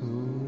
through.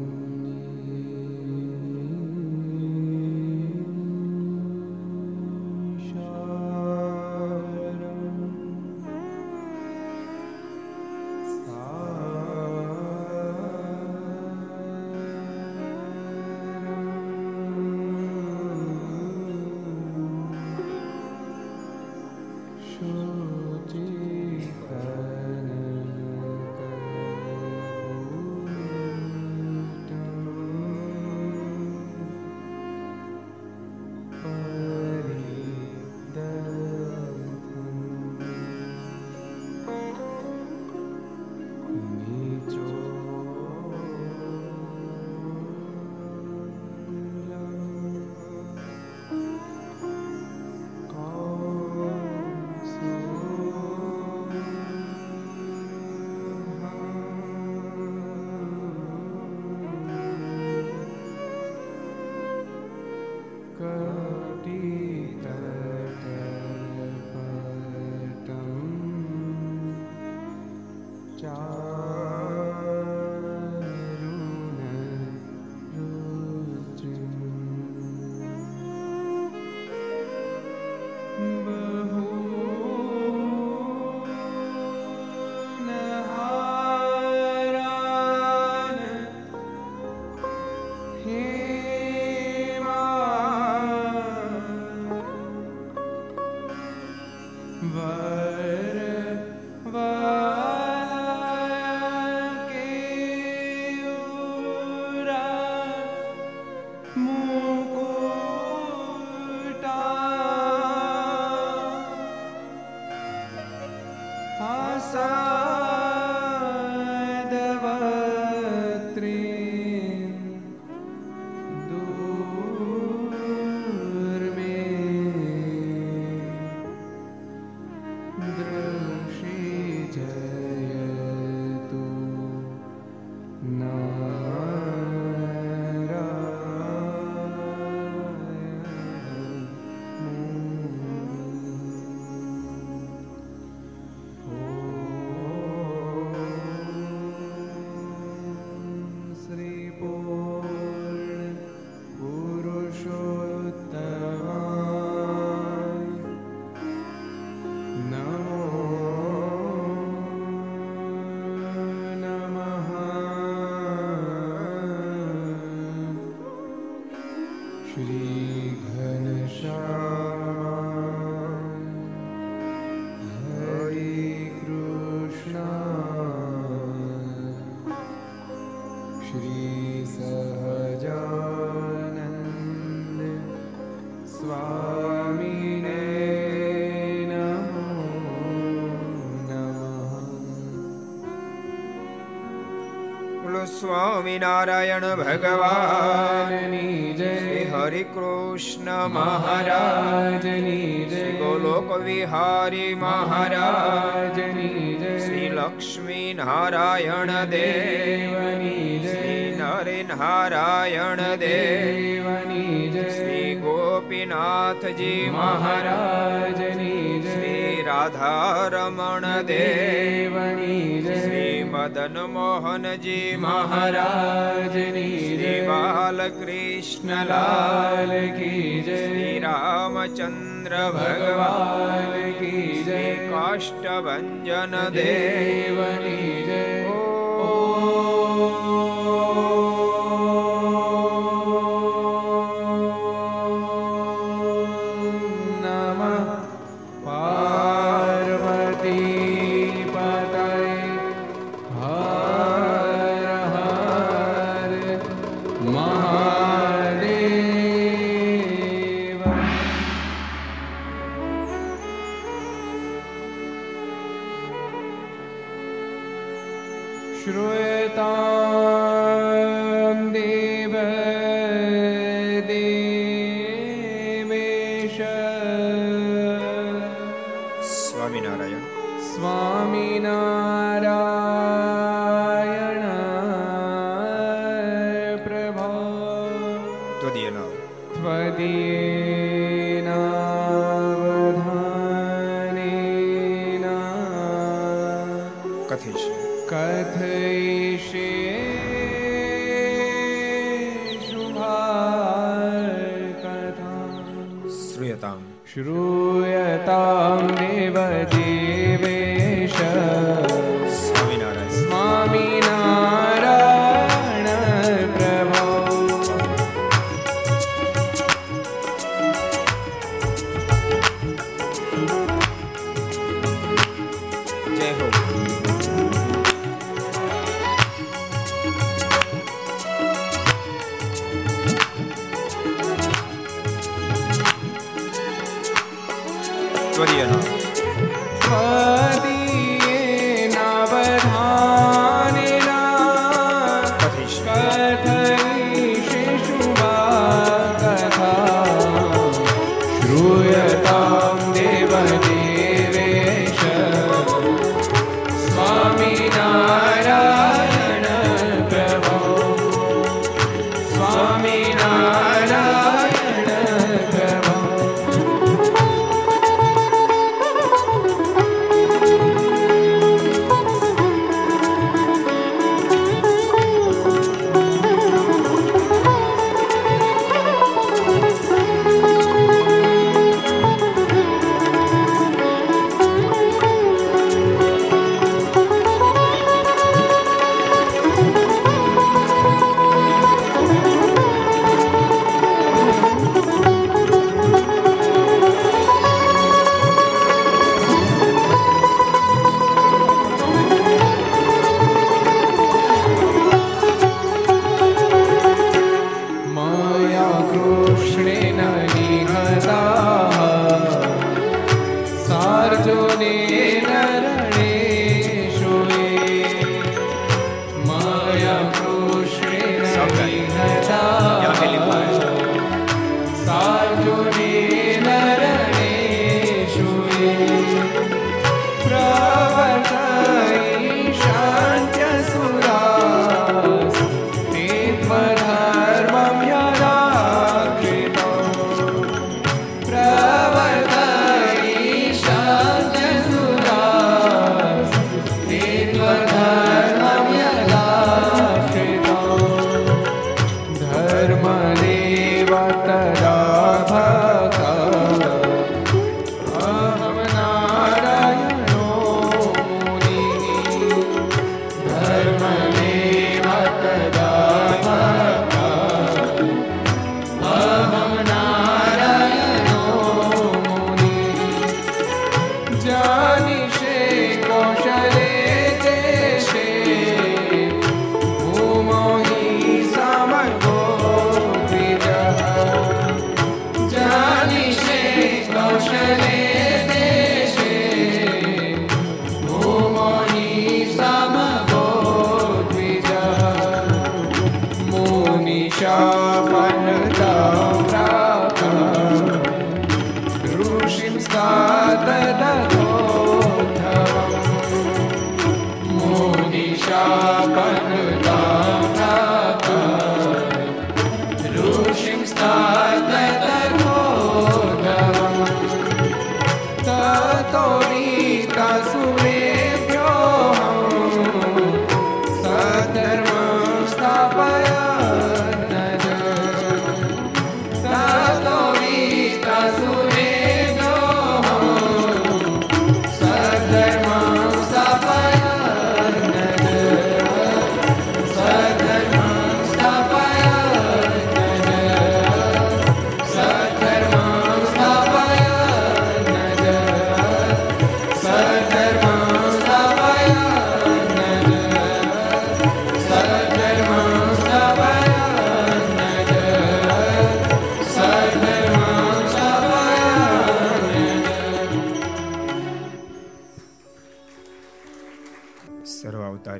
Swaminarayan ભગવાનની જય। હરિ કૃષ્ણ મહારાજની જય। ગોલોક વિહારી મહારાજની જય। શ્રી લક્ષ્મી નારાયણ દેવની જય। નરે નારાયણ દેવની જય। શ્રી ગોપીનાથજી મહારાજની શ્રી રાધારમણ દેવની શ્રી મદન મોહનજી મહારાજની શ્રી બાલકૃષ્ણ લાલ કી જય શ્રી રામચંદ્ર ભગવાન કી જય કાષ્ટભન દેવની علينا to me.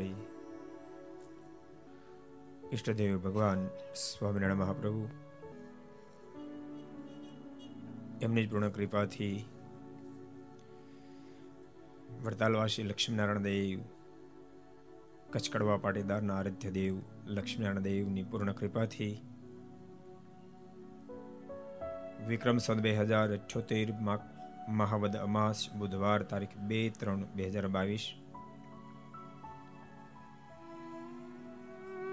કરી. ઈષ્ટદેવ ભગવાન સ્વામિનારાયણ મહાપ્રભુ, એમની જ પૂર્ણ કૃપાથી વડતાલવાસી લક્ષ્મીનારાયણ દેવ, કચકડવા પાટીદારના આરાધ્ય દેવ લક્ષ્મીનારાયણ દેવની પૂર્ણ કૃપાથી વિક્રમ સદ બે હજાર અઠ્યોતેર મહાવદ અમાસ બુધવાર તારીખ બે ત્રણ બે હજાર બાવીસ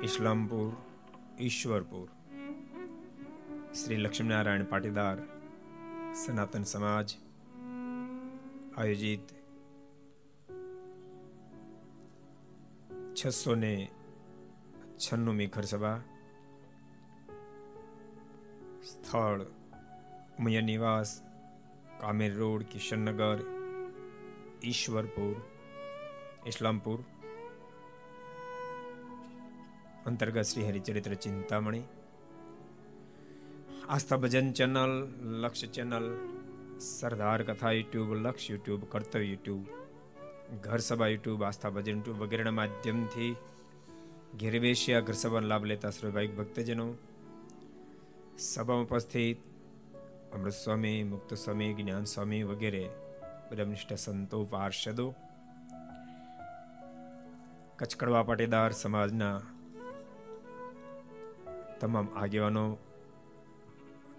ઇસ્લામપુર, ઈશ્વરપુર. શ્રી લક્ષ્મીનારાયણ પાટીદાર, સનાતન સમાજ, આયોજિત છસો ને છન્નુમી ઘરસભા સ્થળ મય નિવાસ કામેર રોડ કિશનનગર ઈશ્વરપુર, ઇસ્લામપુર. અંતર્ગત Shri Haricharitra Chintamani, Aastha Bhajan channel Lakshya channel, Sardar Katha YouTube, લક્ષ યુટ્યુબ, કર્તવ્ય યુટ્યુબ, ઘર સભા યુટ્યુબ, આસ્થા ભજન યુટ્યુબ વગેરેના માધ્યમથી ઘેરે બેસ્યા ઘર સભાનો લાભ લેતા સર્વભાવિક ભક્તજનો. સભામાં ઉપસ્થિત અમૃત સ્વામી મુક્ત સ્વામી જ્ઞાન સ્વામી વગેરે બ્રહ્મનિષ્ઠ સંતો, પાર્ષદો કચકડવા પાટીદાર સમાજના તમામ આગેવાનો,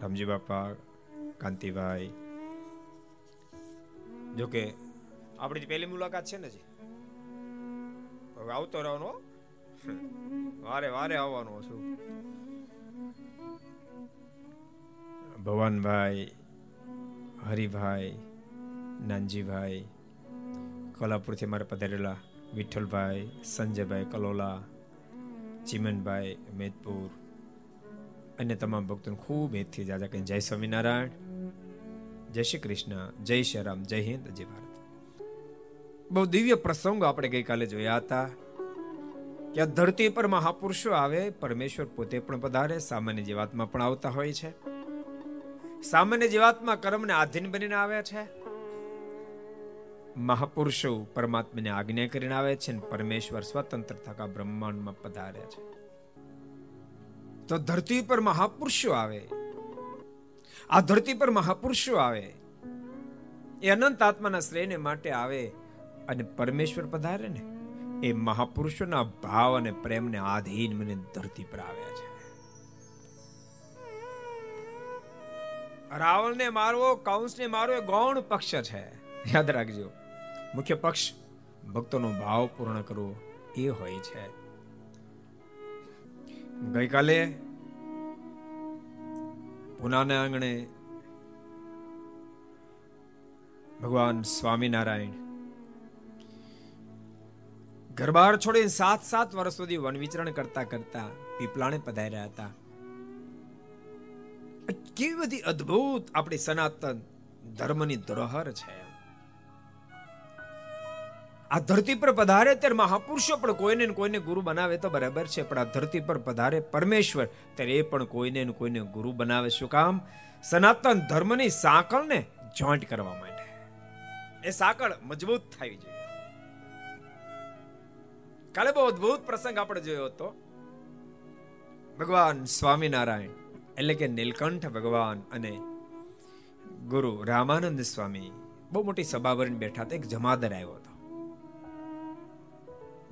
રામજી બાપા, કાંતિભાઈ જોકે આપણી પહેલી મુલાકાત છે ને જી, હવે આવતો રહેવાનો વારે વારે આવવાનો છું. ભવાનભાઈ, હરિભાઈ, નાનજીભાઈ, કોલ્હાપુરથી મારે પધારેલા વિઠ્ઠલભાઈ, સંજયભાઈ, કલોલા, ચિમનભાઈ, મેદપુર અને તમામ ભક્તોને ખૂબ એથી જાજા કહી જય સ્વામિનારાયણ. જય શ્રી કૃષ્ણ. જય શ્રી રામ. જય હિન્દ. જય ભારત. બહુ દિવ્ય પ્રસંગો આપણે ગઈકાલે જોયા હતા કે ધરતી પર મહાપુરુષો આવે, પરમેશ્વર પોતે પણ પધારે, સામાન્ય જીવાતમાં પણ આવતા હોય છે. સામાન્ય જીવાતમાં કર્મને આધીન બનીને આવ્યા છે. મહાપુરુષો પરમાત્માને આજ્ઞા કરીને આવે છે અને પરમેશ્વર સ્વતંત્ર થકા બ્રહ્માંડમાં પધારે છે. તો ધરતી પર મહાપુરુષો આવે. આ ધરતી પર મહાપુરુષો આવે. એ અનંત આત્માના શ્રેયને માટે આવે અને પરમેશ્વર પધારે ને, એ મહાપુરુષોના ભાવ અને પ્રેમને આધીન મને ધરતી પર આવ્યા છે. રાવણને મારવો, કૌંસને મારવો એ ગૌણ પક્ષ છે. યાદ રાખજો. મુખ્ય પક્ષ ભક્તોનો ભાવ પૂર્ણ કરવો એ હોય છે. ગઈકાલે પુનાના આંગણે ભગવાન સ્વામિનારાયણ ઘરબાર છોડીને સાત સાત વર્ષ સુધી વન વિચરણ કરતા કરતા પીપલાણે પધાર્યા હતા. કેવી બધી અદ્ભુત આપણી સનાતન ધર્મની ધરોહર છે. આ ધરતી પર પધારે ત્યારે મહાપુરુષો પણ કોઈને કોઈને ગુરુ બનાવે તો બરાબર છે, પણ આ ધરતી પર પધારે પરમેશ્વર ત્યારે એ પણ કોઈને કોઈને ગુરુ બનાવે. શું કામ? સનાતન ધર્મની સાંકળને જોઈન્ટ કરવા માટે. એ સાંકળ મજબૂત થવી જોઈએ. કાલે બહુ અદ્ભુત પ્રસંગ આપણે જોયો હતો. ભગવાન સ્વામિનારાયણ, એટલે કે નીલકંઠ ભગવાન અને ગુરુ રામાનંદ સ્વામી બહુ મોટી સભા ભરીને બેઠા હતા. એક જમાદર આવ્યો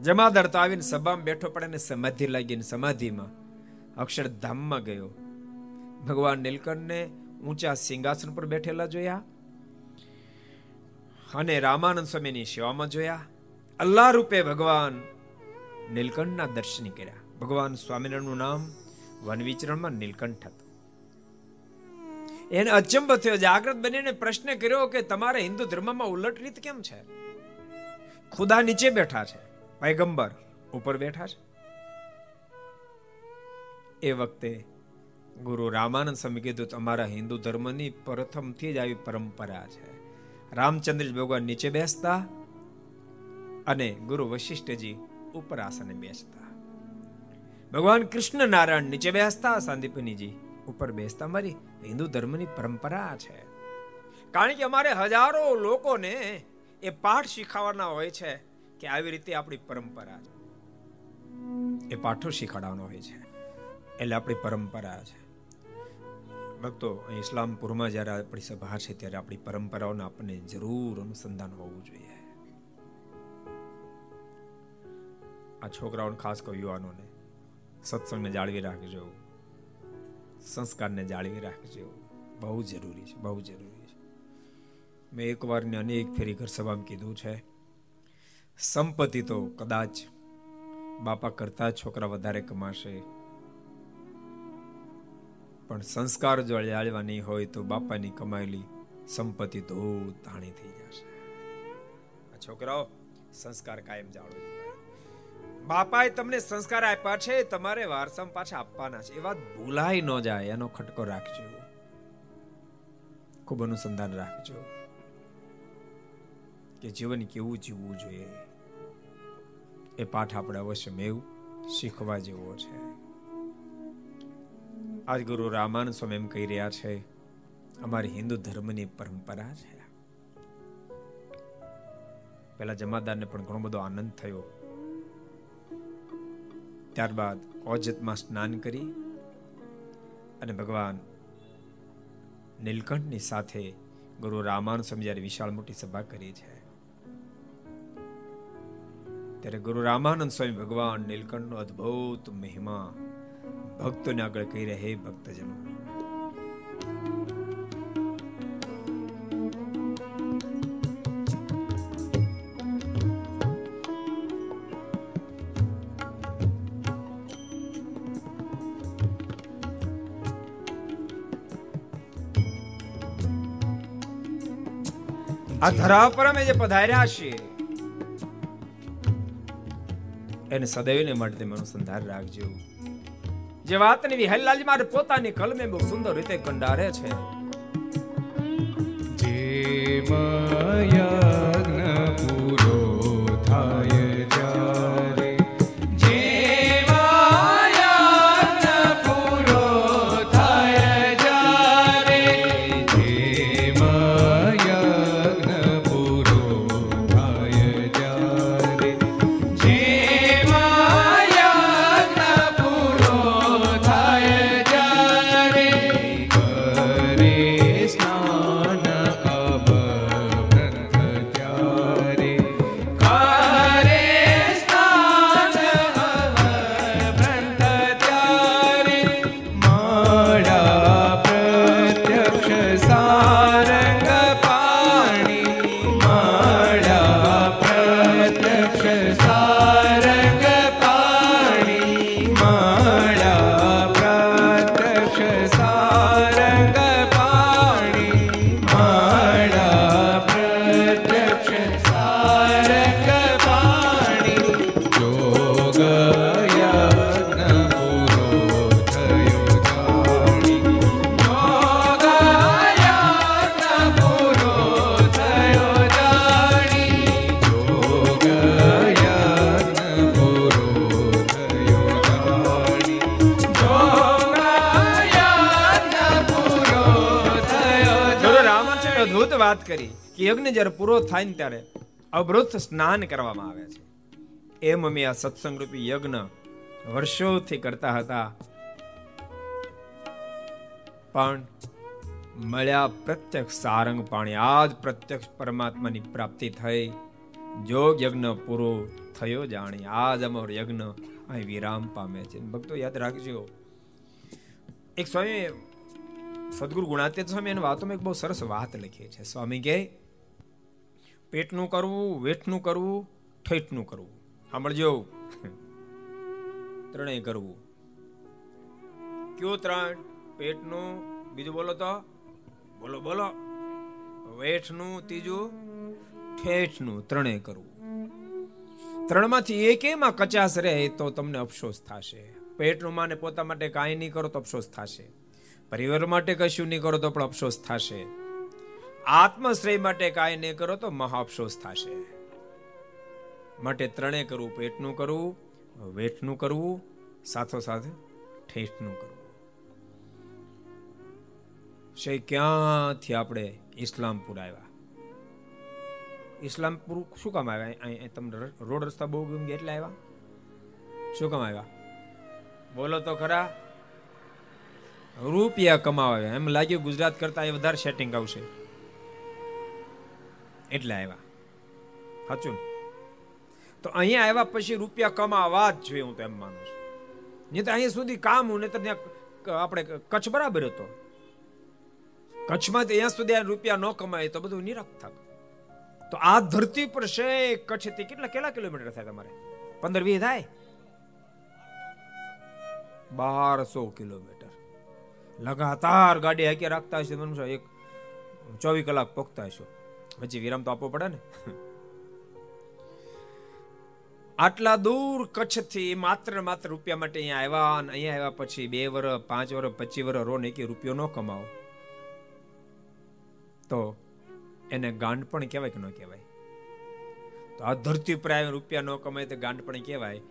જમાદર તો આવીને સભામાં બેઠો પડે ને સમાધિ લાગીને સમાધિમાં અક્ષરધામમાં ગયો. ભગવાન નીલકંઠને ઊંચા સિંહાસન પર બેઠેલા જોયા અને રામાનંદ સ્વામીની સેવામાં જોયા. અલ્લાહ રૂપે ભગવાન નીલકંઠના દર્શન કર્યા. ભગવાન સ્વામિનારાયણનું નામ વન વિચરણમાં નીલકંઠ હતું. એને અચંબ થયો. જાગ્રત બનીને પ્રશ્ન કર્યો કે તમારે હિન્દુ ધર્મમાં ઉલટ રીત કેમ છે? ખુદા નીચે બેઠા છે. પૈગંબર ઉપર બેઠા છે. એ વખતે ગુરુ રામાનંદ સ્વામી કીધું, તમારા હિન્દુ ધર્મની પ્રથમથી જ આવી પરંપરા છે. રામચંદ્ર ભગવાન નીચે બેસતા અને ગુરુ વશિષ્ઠજી ઉપર આસને બેસતા. ભગવાન કૃષ્ણ નારાયણ નીચે બેસતા, સાંદીપનીજી ઉપર બેસતા. મારી હિન્દુ ધર્મની પરંપરા છે. કારણ કે અમારે હજારો લોકોને એ પાઠ શીખવાના હોય છે. કે આવી રીતે આપણી પરંપરા છે. એ પાઠો શીખવાડવાનો હોય છે. એટલે આપણી પરંપરા છે. ભક્તો ઇસ્લામપુરમાં જ્યારે આપણી સભા છે ત્યારે આપણી પરંપરાઓને આપણને જરૂર અનુસંધાન હોવું જોઈએ. આ છોકરાઓને, ખાસ કહું યુવાનોને સત્સંગને જાળવી રાખજો. સંસ્કારને જાળવી રાખજો. બહુ જરૂરી છે, બહુ જરૂરી છે. મેં એક વાર ને અનેક ફેરી ઘર સભામાં કીધું છે. સંપત્તિ તો કદાચ બાપા કરતા છોકરા વધારે કમાશે. પણ સંસ્કાર જો જાળવા નહીં હોય તો બાપાની કમાયેલી સંપત્તિ તો તાણી થઈ જશે. છોકરાઓ, સંસ્કાર કાયમ જાળવો બાપાએ તમને સંસ્કાર આપ્યા છે, તમારે વારસામાં પાછા આપવાના છે. એ વાત ભૂલાઈ ન જાય, એનો ખટકો રાખજો. ખૂબ અનુસંધાન રાખજો. કે જીવન કેવું જીવવું જોઈએ. એ પાઠ આપણે અવશ્ય મેવ શીખવા જેવો છે. આજ ગુરુ રામાન સ્વામી એમ કહી રહ્યા છે, અમારી હિન્દુ ધર્મની પરંપરા છે. પેલા જમાદારને પણ ઘણો બધો આનંદ થયો. ત્યારબાદ ઓજતમાં સ્નાન કરી અને ભગવાન નીલકંઠની સાથે ગુરુ રામાન સ્વામી જ્યારે વિશાળ મોટી સભા કરી છે ત્યારે ગુરુ રામાનંદ સ્વામી ભગવાન નીલકંઠનો અદ્ભુત મહિમા ભક્તોને આગળ કહી રહે હે ભક્તજનો. આ ધરા પર અમે જે પધાર્યા છીએ એને સદૈવને માટે તમે અનુસંધાન રાખજો. જે વાતની વિહલ્લાલજી મારે પોતાની કલમે બહુ સુંદર રીતે કંડારે છે. યજ્ઞ જ્યારે પૂરો થાય ને ત્યારે અવૃત સ્નાન કરવામાં આવે છે. એમ અમે આ સત્સંગ રૂપી યજ્ઞ વર્ષોથી કરતા હતા. પણ મળ્યા પ્રત્યક્ષ સારંગ પાણી, આજ પ્રત્યક્ષ પરમાત્માની પ્રાપ્તિ થઈ. જોગ યજ્ઞ પૂરો થયો જાણી, આજ અમારો યજ્ઞ અહીં વિરામ પામે છે. ભક્તો, યાદ રાખજો, એક સ્વામી, સદગુરુ ગુણાત્ય સ્વામી એની વાતોમાં એક બહુ સરસ વાત લખી છે. સ્વામી કહે પેટનું કરવું વેઠનું કરવું, ઠેઠનું કરવું. સાંભળજો. ત્રણેય કરવું. કયું ત્રણ? પેટનું? બીજું બોલો તો. બોલો બોલો. વેઠનું ત્રીજું, ઠેઠનું. ત્રણેય કરવું. ત્રણમાંથી એકેમાં કચાસ રહે તો તમને અફસોસ થશે. પેટનું માને પોતા માટે કાંઈ નહીં કરો તો અફસોસ થશે. પરિવાર માટે કશું નહીં કરો તો પણ અફસોસ થશે. આત્મશ્રેય માટે કાંઈ નહીં કરો તો મહાઅફસોસ થશે. માટે ત્રણે કરવું, પેટનું કરવું વેઠનું કરવું સાથોસાથ ઠેઠનું કરવું. છે ક્યાંથી આપણે ઇસ્લામપુર આવ્યા? ઇસ્લામપુર શું કામ આવ્યા? તમને રોડ રસ્તા બહુ ગમ એટલે આવ્યા? શું કામ આવ્યા? બોલો તો ખરા. રૂપિયા કમાવા એમ લાગ્યું ગુજરાત કરતા એ વધારે સેટિંગ આવશે. એટલે આવ્યા સાચું તો અહીંયા આવ્યા પછી રૂપિયા કમાવા જ જોઈએ હું તો એમ માનું છું. નહીં તો અહીંયા સુધી કામ હું ને તો ત્યાં આપણે કચ્છ બરાબર હતો. કચ્છમાં ત્યાં સુધી રૂપિયા ન કમાય તો બધું નિરખ થાત. તો આ ધરતી પર છે કચ્છથી કેટલા કેટલા કિલોમીટર થાય તમારે? પંદર, વીસ થાય? બારસો કિલોમીટર. લગાતાર ગાડી હાકી રાખતા હશે મને એક ચોવીસ કલાક પોખતા હશો. પછી વિરામ તો આપવો પડે ને. આટલા દૂર કચ્છથી માત્ર માત્ર રૂપિયા માટે અહીંયા આવ્યા અને અહીંયા આવ્યા પછી બે વર્ષ પાંચ વર્ષ પચીસ વર્ષ રો ને રૂપિયો ન કમાવો. તો એને ગાંડ પણ કહેવાય કે ન કહેવાય? તો આ ધરતી ઉપર આવે રૂપિયા ન કમાય તો ગાંડ પણ કહેવાય?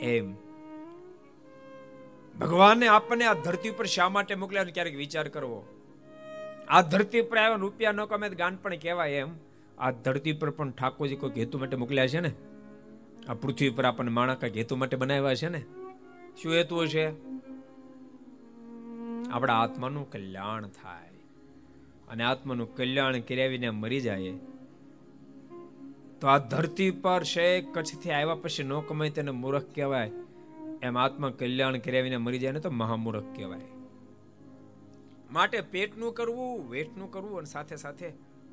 એમ. ભગવાને આપણને આ ધરતી ઉપર શા માટે મોકલ્યા ક્યારેક વિચાર કરવો? આ ધરતી પર આવ્યા રૂપિયા ન કમે ગાન પણ કહેવાય એમ. આ ધરતી પર પણ ઠાકોરજી કોઈ હેતુ માટે મોકલ્યા છે ને? આ પૃથ્વી પર આપણને માણસ કંઈક હેતુ માટે બનાવ્યા છે ને? શું હેતુ છે આપણા આત્માનું કલ્યાણ થાય. અને આત્માનું કલ્યાણ કર્યા મરી જાય. તો આ ધરતી પર છે, કચ્છથી આવ્યા પછી ન કમાય તેને મૂર્ખ કહેવાય. એમ આત્મા કલ્યાણ કર્યા વિના મરી જાય ને તો મહામૂર્ખ કહેવાય. માટે પેટનું કરવું, વેટનું કરવું અને સાથે સાથે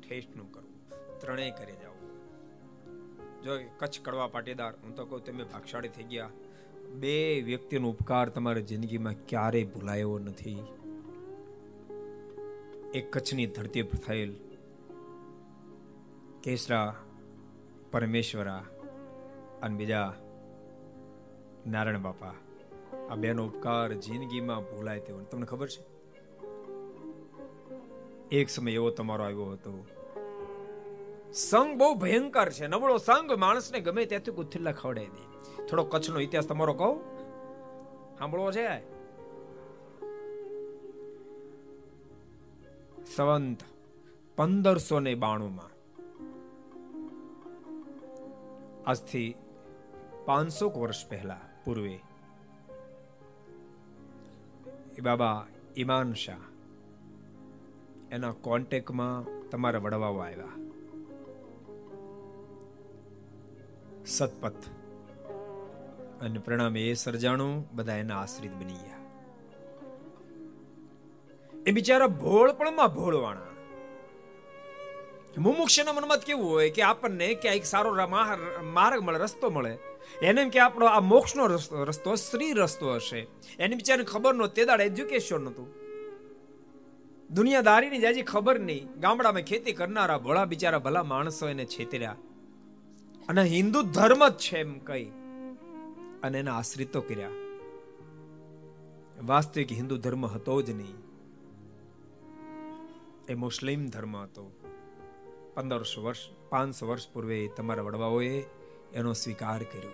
ઠેઠનું કરવું. ત્રણેય કરી જાવ જો કચ્છ કડવા પાટીદાર, હું તો કહું તમે ભાગશાળી થઈ ગયા. બે વ્યક્તિનો ઉપકાર તમારી જિંદગીમાં ક્યારેય ભૂલાયો નથી. એક કચ્છની ધરતી પર થયેલ કેસરા, પરમેશ્વરા અને બીજા નારાયણ બાપા. આ બેનો ઉપકાર જિંદગીમાં ભૂલાય તેવો. તમને ખબર છે? એક સમય એવો તમારો આવ્યો હતો. સંઘ બહુ ભયંકર છે. નબળો સંઘ માણસને ગમે ત્યાંથી ગુથિલ્લા ખવડાવી દે. થોડો કચ્છનો ઇતિહાસ તમારો કહો. સાંભળવો છે સંવંત પંદરસો ને બાણુંમાં. આજથી પાંચસો વર્ષ પહેલા પૂર્વે. બાબા ઈમાન શાહ એના કોન્ટેક્ટમાં તમારા વડવાઓ આવ્યા. સતપથ. અને પ્રણામે એ સર્જાણું બધા એના આશ્રિત બની ગયા. એ બિચારા ભોળપણમાં ભોળવાણા. મુમુક્ષના મનમાં કેવું હોય કે આપણને ક્યાંક સારો માર્ગ મળે, રસ્તો મળે. એને કે આપણો આ મોક્ષનો રસ્તો શ્રી રસ્તો હશે. એની બિચારાને ખબર નો તે દાડે એજ્યુકેશન નહોતું. દુનિયાદારીની જાજી ખબર નહીં. ગામડામાં ખેતી કરનારા ભોળા બિચારા ભલા માણસો એને છેતર્યા. અને હિન્દુ ધર્મ જ છે એમ કઈ અને એના આશ્રિતો કર્યા. વાસ્તવિક હિન્દુ ધર્મ હતો જ નહીં. એ મુસ્લિમ ધર્મ હતો. પંદરસો વર્ષ, પાંચસો વર્ષ પૂર્વે તમારા વડવાઓએ એનો સ્વીકાર કર્યો.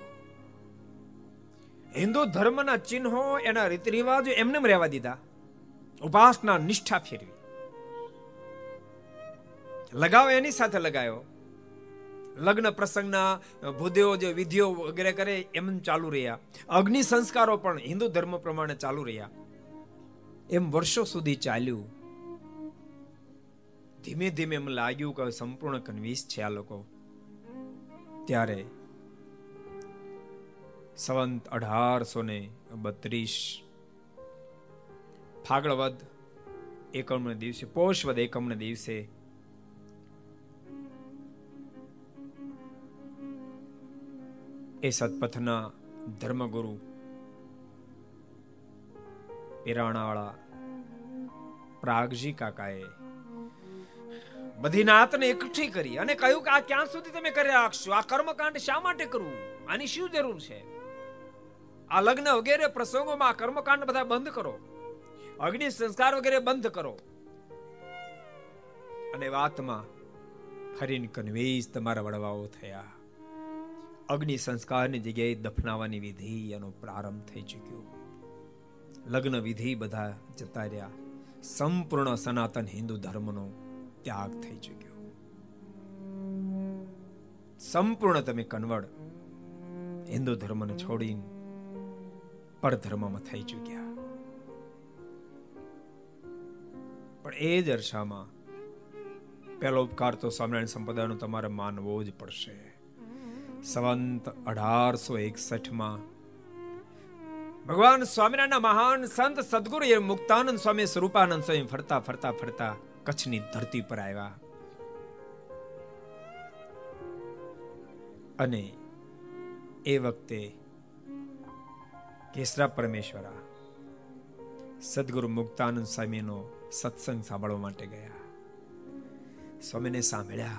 હિન્દુ ધર્મના ચિહ્નો, એના રીત રિવાજો એમને રહેવા દીધા. ઉપાસના નિષ્ઠા ફેરવી. લગાવ એની સાથે લગાયો. લગ્ન પ્રસંગના ભૂદેવો જે વિધિઓ વગેરે કરે એમ ચાલુ રહ્યા. અગ્નિ સંસ્કારો પણ હિન્દુ ધર્મ પ્રમાણે ચાલુ રહ્યા. એમ વર્ષો સુધી ચાલ્યું. ધીમે ધીમે એમ લાગ્યું કે સંપૂર્ણ કન્વિન્સ છે આ લોકો. ત્યારે સંવંત અઢારસો ને બત્રીસ ફાગળવદ એકમને દિવસે, પોષવદ એકમને દિવસે. એ સતપથના ધર્મગુરુ પિરાણાવાળા પ્રાગજી કાકાએ બધી નાતને એકઠી કરી અને કહ્યું કે આ ક્યાં સુધી તમે કરી રાખશો? આ કર્મકાંડ શા માટે કરવું આની શું જરૂર છે? આ લગ્ન વગેરે પ્રસંગોમાં આ કર્મકાંડ બધા બંધ કરો. અગ્નિ સંસ્કાર વગેરે બંધ કરો. અને વાતમાં ફરીને કન્વેઝ તમારા વડવાઓ થયા. અગ્નિ સંસ્કારની જગ્યાએ દફનાવાની વિધિ એનો પ્રારંભ થઈ ચૂક્યો. લગ્ન વિધિ બધા જતા રહ્યા. સંપૂર્ણ સનાતન હિન્દુ ધર્મનો ત્યાગ થઈ ચૂક્યો. સંપૂર્ણ તમે કન્વર્ટ હિન્દુ ધર્મને છોડીને પરધર્મમાં થઈ ચૂક્યા. પણ એ જ અરસામાં પહેલો ઉપકાર તો સ્વામિનારાયણ સંપ્રદાયનો તમારે માનવો જ પડશે. સંવંત અઢારસો એકસઠમાં ભગવાન સ્વામિનારાયણના મહાન સંત સદગુરુ એ મુક્તાનંદ સ્વામી સ્વરૂપાનંદ સ્વામી ફરતા ફરતા ફરતા કચ્છની ધરતી પર આવ્યા. અને એ વખતે કેસરા પરમેશ્વરા સદગુરુ મુક્તાનંદ સ્વામીનો સત્સંગ સાંભળવા માટે ગયા. સ્વામીને સાંભળ્યા.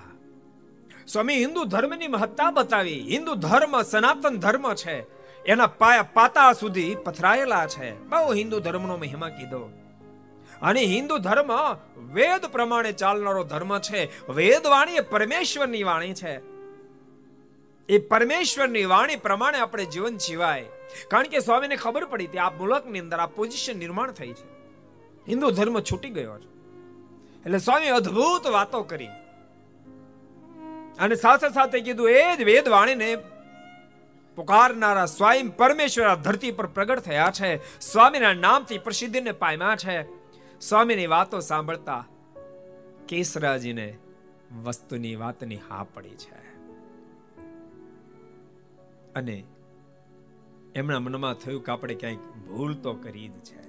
સ્વામી, હિન્દુ ધર્મની મહત્તા બતાવી. હિન્દુ ધર્મ સનાતન ધર્મ છે. એના પાયા પાતા સુધી પથરાયેલા છે. બહુ હિન્દુ ધર્મનો મહિમા કીધો. અને હિન્દુ ધર્મ વેદ પ્રમાણે ચાલનારો ધર્મ છે. વેદ વાણી એ પરમેશ્વરની વાણી છે. એ પરમેશ્વરની વાણી પ્રમાણે આપણે જીવન જીવાય. કારણ કે સ્વામીને ખબર પડી હતી આ મુલકની અંદર આ પોઝિશન નિર્માણ થઈ છે. હિન્દુ ધર્મ છૂટી ગયો છે. એટલે સ્વામી અદ્ભુત વાતો કરી. અને સાથે સાથે કીધું, એ જ વેદ વાણીને પુકારનારા સ્વયં પરમેશ્વર ધરતી પર પ્રગટ થયા છે. સ્વામીના નામથી પ્રસિદ્ધિને પામ્યા છે. સ્વામીની વાતો સાંભળતા કેસરાજીને વસ્તુની વાતની હા પડી છે. અને એમના મનમાં થયું કે આપણે ક્યાંક ભૂલ તો કરી જ છે.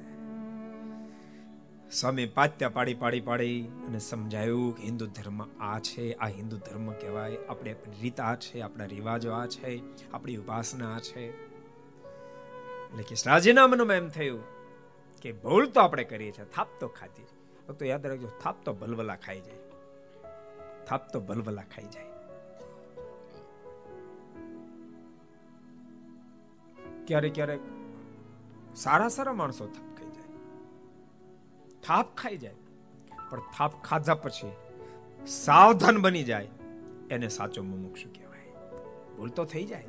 સ્વામી પાત્યા પાડી પાડી પાડી અને સમજાયું કે હિન્દુ ધર્મ આ છે, આ હિન્દુ ધર્મ કહેવાય. આપણે રીત આ છે, આપણા રિવાજો આ છે, આપણી ઉપાસના આ છે. એટલે કે રાજીના મનમાં એમ થયું કે ભૂલ તો આપણે કરીએ છીએ, થાપ તો ખાતી તો યાદ રાખજો, થાપ તો ભલભલા ખાઈ જાય. થાપ તો ભલભલા ખાઈ જાય. ક્યારેક ક્યારેક સારા સારા માણસો જાય થાપ ખાઈ જાય. પણ થાપ ખાધા પછી સાવધાન બની જાય, એને સાચો મુમુક્ષુ કહેવાય. ભૂલ તો થઈ જાય.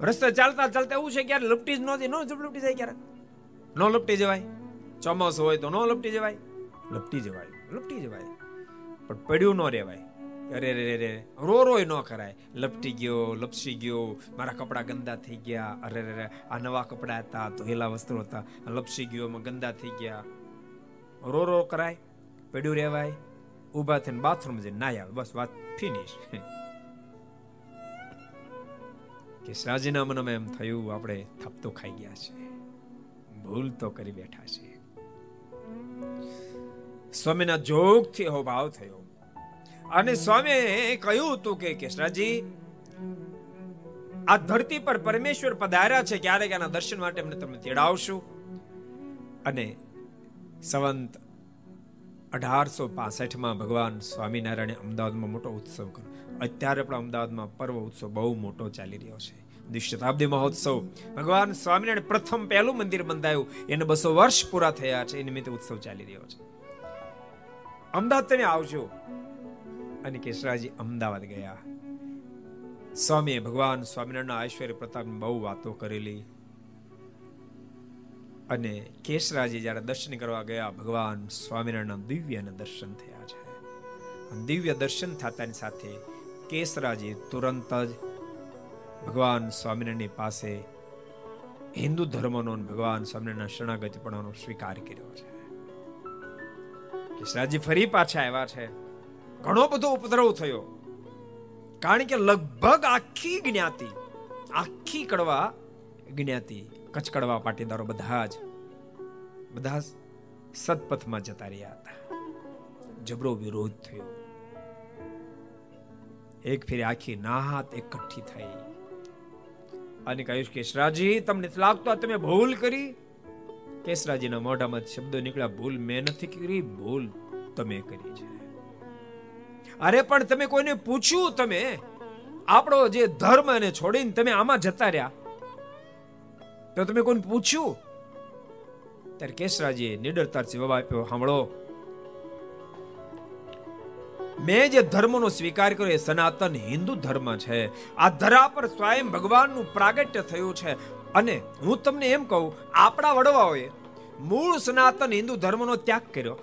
રસ્તે ચાલતા ચાલતા એવું છે ક્યારે લપટી જ નહોતી, ન લપટી જાય ક્યારેક ન લપટી જવાય. ચોમાસું હોય તો ન લપટી જવાય. લપટી જવાય લપટી જવાય. પણ પડ્યું ન રહેવાય. અરે રે રે રો, રોય ન કરાય. લપટી ગયો, લપસી ગયો, મારા કપડાં ગંદા થઈ ગયા. અરે રે આ નવા કપડાં હતા, ધોયેલા વસ્ત્રો હતા. લપસી ગયો, એમાં ગંદા થઈ ગયા. રો રો કરાય, પડ્યું રહેવાય, ઊભા થઈને બાથરૂમ જઈને નાય આવે, બસ વાત ફિનિશ કે રાજીના મનમાં એમ થયું, આપણે થપતો ખાઈ ગયા છે. ભૂલ તો કરી બેઠા છે. સ્વામીના જોગથી ભાવ થયો. અને સ્વામીએ કહ્યું હતું કે કેશરાજી આ ધરતી પર પરમેશ્વર પધાર્યા છે, ક્યારેક એના દર્શન માટે અમને તમે તેડાવશું. અને સંવંત અઢારસો પાસઠમાં ભગવાન સ્વામિનારાયણે અમદાવાદમાં મોટો ઉત્સવ કર્યો. અત્યારે પણ અમદાવાદમાં પર્વ ઉત્સવ બહુ મોટો ચાલી રહ્યો છે. દ્વિશતાબ્દી મહોત્સવ. ભગવાન સ્વામિનારાયણ પ્રથમ પહેલું મંદિર બંધાયું. એને બસો વર્ષ પૂરા થયા છે. એ નિમિત્તે ઉત્સવ ચાલી રહ્યો છે. અમદાવાદ તમે આવજો. અને કેશરાજી અમદાવાદ ગયા. સ્વામીએ ભગવાન સ્વામિનારાયણના ઐશ્વર્ય પ્રતાપની બહુ વાતો કરેલી. અને કેશરાજી જ્યારે દર્શન કરવા ગયા, ભગવાન સ્વામિનારાયણના દિવ્ય દર્શન થયા છે. દિવ્ય દર્શન થતાની સાથે કેશરાજી તુરંત જ ભગવાન સ્વામિનારાયણની પાસે હિન્દુ ધર્મનો ભગવાન સ્વામિનારાયણ શરણાગતિપણાનો સ્વીકાર કર્યો છે. કેશરાજી ફરી પાછા આવ્યા છે. ઘણો બધો ઉપદ્રવ થયો. કારણ કે લગભગ આખી જ્ઞાતિ, આખી કડવા જ્ઞાતિ કચ્છ કડવા પાટીદારો બધા જ, બધા સદપથમાં જતા રહ્યા હતા. જબરો વિરોધ થયો. એક ફેરી આખી નાહત એકઠી થઈ. અને કહ્યું, કેશરાજી, તમને લાગતો તમે ભૂલ કરી. કેશરાજીના મોઢામાં શબ્દો નીકળ્યા, ભૂલ મેં નથી કરી, ભૂલ તમે કરી છે. અરે, પણ તમે કોઈને પૂછ્યું તમે? આપણો જે ધર્મ એને છોડીને તમે આમાં જતા રહ્યા. તો તમે કોઈને પૂછ્યું? ત્યારે કેશરાજીએ નિડરતા જવાબ આપ્યો સાંભળો મેં જે ધર્મનો સ્વીકાર કર્યો એ સનાતન હિન્દુ ધર્મ છે. આ ધરા પર સ્વયં ભગવાનનું પ્રાગટ્ય થયું છે. અને હું તમને એમ કહું, આપણા વડવાઓએ મૂળ સનાતન હિન્દુ ધર્મનો ત્યાગ કર્યો.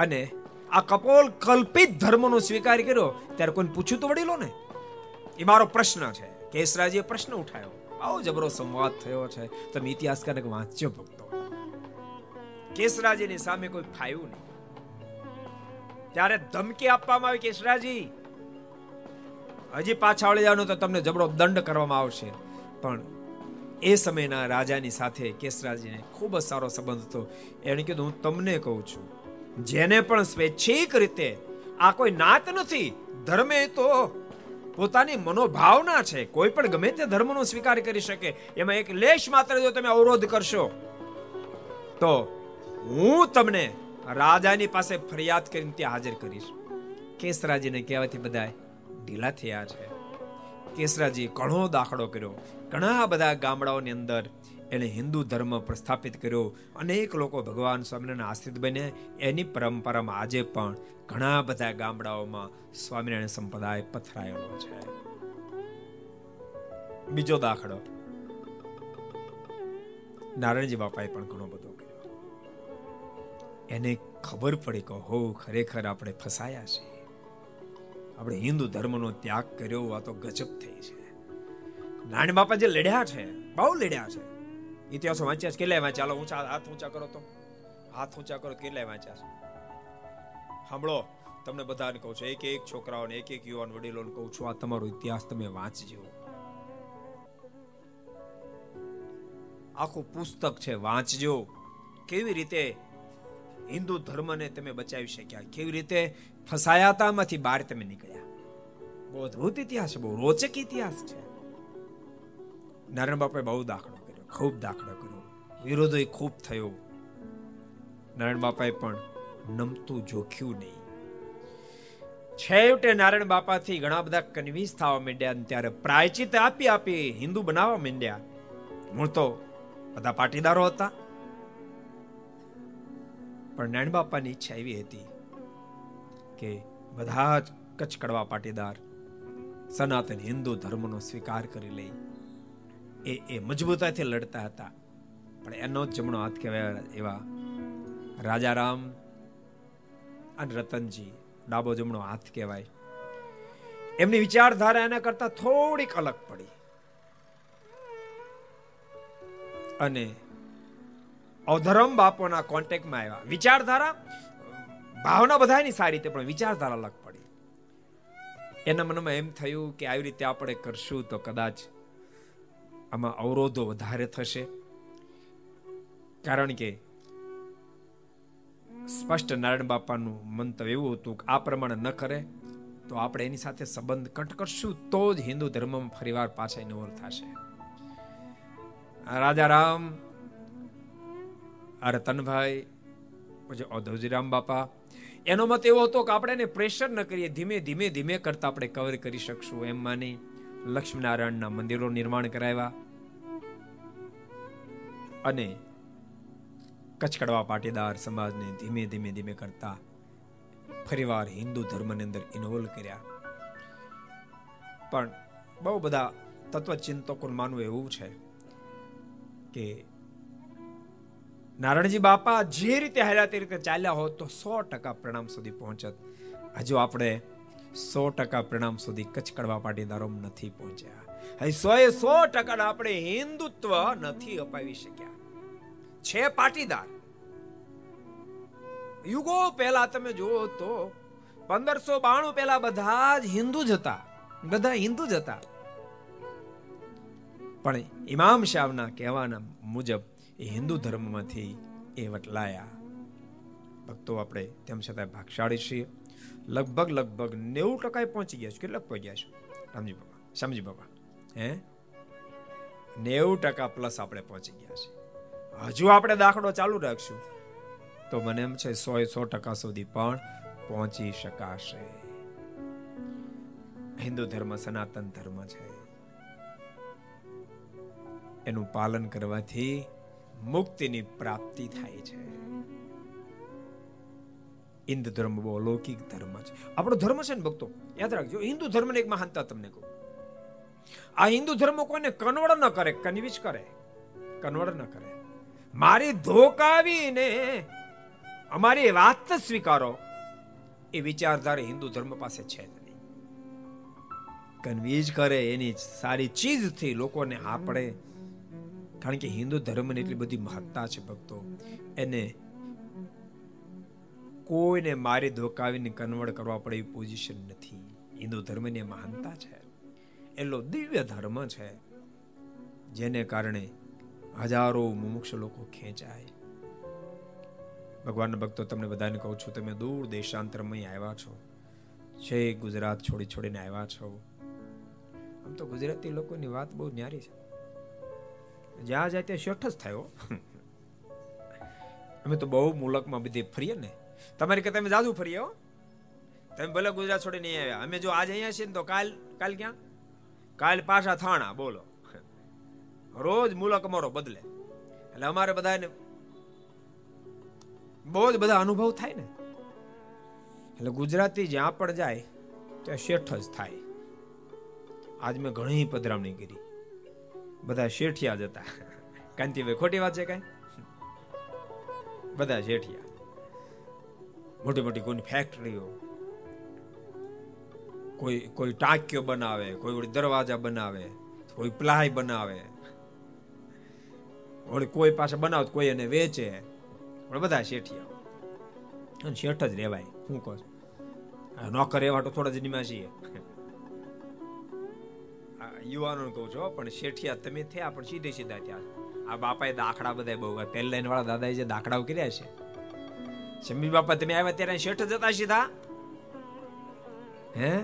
અને આ કપોલ કલ્પિત ધર્મનો સ્વીકાર કર્યો. ત્યારે કોઈને પૂછ્યું તો વડીલો ને એ મારો પ્રશ્ન છે. કેશરાજીએ પ્રશ્ન ઉઠાયો. આવો જબરો સંવાદ થયો છે. તમે ઇતિહાસકારને વાંચ્યો ભક્તો. કેસરાજીની સામે કોઈ ફાયું નહીં. ત્યારે ધમકી આપવામાં આવી કેસરાજી. હજી પાછા વળી જવાનું તો તમને જબરો દંડ કરવામાં આવશે. પણ એ સમયના રાજાની સાથે કેસરાજીને ખૂબ જ સારો સંબંધ હતો. એણે કીધું, હું તમને કહું છું, જેને પણ સ્વૈચ્છિક રીતે આ કોઈ નાત નથી, ધર્મે તો પોતાની મનોભાવના છે. કોઈ પણ ગમે તે ધર્મનો સ્વીકાર કરી શકે. એમાં એક લેશ માત્ર જો તમે અવરોધ કરશો. તો હું તમને રાજાની પાસે ફરિયાદ કરીને ત્યાં હાજર કરીશ. કેસરાજીને કહેવાથી બધા ઢીલા થયા છે. કેસરાજી ઘણો દાખલો કર્યો. ઘણા બધા ગામડાઓની અંદર એણે હિન્દુ ધર્મ પ્રસ્થાપિત કર્યો. અનેક લોકો ભગવાન સ્વામિનારાયણ આશ્રિત બને. એની પરંપરામાં આજે પણ ઘણા બધા ગામડાઓમાં સ્વામિનારાયણ સંપ્રદાય પથરાયેલો છે. બીજો દાખલો. નારાયણજી બાપાએ પણ ઘણો બધો કર્યો. એને ખબર પડી કે હો, ખરેખર આપણે ફસાયા છીએ. આપણે હિન્દુ ધર્મનો ત્યાગ કર્યો, આ તો ગજબ થઈ છે. નારાયણ બાપા જે લડ્યા છે, બહુ લડ્યા છે. ઇતિહાસો વાંચ્યા છે? કેટલાય વાંચ્યા? ચાલો ઊંચા હાથ ઊંચા કરો તો. હાથ ઊંચા કરો કેટલાય વાંચ્યા છે? સાંભળો, તમને બધાને કહું છું એક એક છોકરાઓને એક એક યુવાન વડીલોને કહું છું, આ તમારો ઇતિહાસ તમે વાંચજો. આખું પુસ્તક છે, વાંચજો. કેવી રીતે હિન્દુ ધર્મને તમે બચાવી શક્યા? કેવી રીતે ફસાયાતામાંથી બહાર તમે નીકળ્યા? બહુ અદભુત ઇતિહાસ છે, બહુ રોચક ઇતિહાસ છે. નારાયણ બાપાએ બહુ દાખલો ખૂબ દાખલો કર્યો વિરોધો ખૂબ થયો. નારાયણ બાપાએ પણ નમતું જોખ્યું નહીં. છેવટે નારાયણ બાપાથી ઘણા બધા કન્વિન્સ થવા માંડ્યા ત્યારે પ્રાયચિત આપી આપી હિન્દુ બનાવવા માંડ્યા. મૂળ તો બધા પાટીદારો હતા. પણ નારાયણ બાપાની ઈચ્છા એવી હતી કે બધા જ કચ્છ કડવા પાટીદાર, સનાતન હિન્દુ ધર્મનો સ્વીકાર કરી લઈ. એ એ મજબૂતાથી લડતા હતા. પણ એનો જમણો હાથ કહેવાય એવા રાજારામ અને રતનજી, ડાબો જમણો હાથ કહેવાય. એમની વિચારધારા એના કરતા થોડીક અલગ પડી. અને અવધરમ બાપોના કોન્ટેક્ટમાં આવ્યા. વિચારધારા, ભાવના બધાની સારી રીતે, પણ વિચારધારા અલગ પડી. એના મનમાં એમ થયું કે આવી રીતે આપણે કરશું તો કદાચ આમાં અવરોધો વધારે થશે. કારણ કે સ્પષ્ટ નારાયણ બાપાનું મંતવ્ય એવું હતું કે આ પ્રમાણે ન કરે તો આપણે એની સાથે સંબંધ કટ કરશું, તો જ હિન્દુ ધર્મમાં ફરીવાર પાછા ઇન્વોલ્વ થશે. રાજા રામ રતનભાઈ પછી ઔધવજીરામ બાપા, એનો મત એવો હતો કે આપણે એને પ્રેશર ન કરીએ, ધીમે ધીમે ધીમે કરતા આપણે કવર કરી શકશું, એમ માની લક્ષ્મીનારાયણના મંદિરો નિર્માણ કરાવ્યા અને કચકડવા પાટીદાર સમાજને ધીમે ધીમે ધીમે કરતા ફરીવાર હિન્દુ ધર્મની અંદર ઇન્વોલ્વ કર્યા. પણ બહુ બધા તત્વચિંતકોનું માનવું એવું છે કે નારાયણજી બાપા જે રીતે હાલ્યા તે રીતે ચાલ્યા હોત તો સો ટકા પ્રણામ સુધી પહોંચત. હજુ આપણે સો ટકા પરિણામ સુધી કચ્છ કડવા પાટીદારો નથી પહોંચ્યા. હવે સો એ સો ટકા આપણે હિન્દુત્વ નથી અપાવી શક્યા. છે પાટીદાર. યુગો પહેલા તમે જુઓ તો પંદરસો બાણું પહેલા બધા જ હિન્દુ જ હતા. બધા હિન્દુ જ હતા. પણ ઇમામ શાહના કહેવાના મુજબ એ હિન્દુ ધર્મમાંથી એ વટલાયા. ભક્તો આપણે તેમ છતાં ભાગશાળી છીએ. લગભગ લગભગ નેવું ટકા પહોંચી ગયા છે. કેટલાક પહોંચ્યા છો? રામજી બાબા સમજી બાબા હે? નેવું ટકા પ્લસ આપણે પહોંચી ગયા છે. હજુ આપણે દાખલો ચાલુ રાખશું. તો મને એમ છે સો સો ટકા સુધી પણ પહોંચી શકાશે. હિન્દુ ધર્મ, સનાતન ધર્મ છે. એનું પાલન કરવાથી મુક્તિની પ્રાપ્તિ થાય છે. હિન્દુ ધર્મ બહુ અલૌકિક ધર્મ છે. આપણો ધર્મ છે ને ભક્તો, યાદ રાખજો, હિન્દુ ધર્મને એક મહાનતા તમને કહું. આ હિન્દુ ધર્મ કોઈને કન્વર્ટ ન કરે કન્વિન્સ કરે કન્વર્ટ ન કરે. મારી ધોકાવીને અમારી વાત સ્વીકારો, એ વિચારધારા હિન્દુ ધર્મ પાસે છે જ નહીં. કન્વિન્સ કરે એની સારી ચીજથી લોકોને આપણે, કારણ કે હિન્દુ ધર્મની એટલી બધી મહત્તા છે ભક્તો, એને કોઈને મારી ધોકાવીને કન્વર્ટ કરવા પડે એવી પોઝિશન નથી. હિન્દુ ધર્મની મહાનતા છે. એટલો દિવ્ય ધર્મ છે, જેને કારણે હજારો મુમુક્ષ લોકો ખેંચાય. ભગવાનના ભક્તો, તમને બધાને કહું છું, તમે દૂર દેશાંતરમાં આવ્યા છો. છે, ગુજરાત છોડી છોડીને આવ્યા છો. આમ તો ગુજરાતી લોકોની વાત બહુ ન્યારી છે. જ્યાં જાય ત્યાં શેઠ જ થયો અમે તો બહુ મુલકમાં બધી ફરીએ ને તમારી કે તમે જાજુ ફરીએ હો. તમે ભલે ગુજરાત છોડી નહીં આવ્યા. અમે જો આજે અહીંયા છીએ ને તો કાલ કાલ ક્યાં? કાલ પાછા થાણા, બોલો. રોજ મુલક અમારો બદલે. એટલે અમારે બધાને બહુ જ બધા અનુભવ થાય ને. એટલે ગુજરાતી જ્યાં પણ જાય, ત્યાં શેઠ જ થાય. આજ મેં ઘણી પધરામણી કરી. બધા શેઠિયા જ હતા. કાંતિભાઈ, ખોટી વાત છે કઈ? બધા શેઠિયા. મોટી મોટી કોઈની ફેક્ટરીઓ કોઈ કોઈ ટાંકીઓ બનાવે, કોઈ દરવાજા બનાવે, કોઈ પ્લાય બનાવે. વળી કોઈ પાસે બનાવ કોઈ એને વેચે. પણ બધા શેઠિયા. અને શેઠ જ રેવાય, શું કહો નોકર એવા તો થોડા જ નિમા છીએ. યુવાનો કહું છો પણ શેઠિયા તમે થયા, પણ સીધે સીધા ત્યાં આ બાપાએ દાખલા બધા બહુ પહેલા લાઈન વાળા દાદાએ જે દાખલાઓ કર્યા છે શમી બાપા તમે આવ્યા ત્યારે શેઠ જતા સીધા? હે?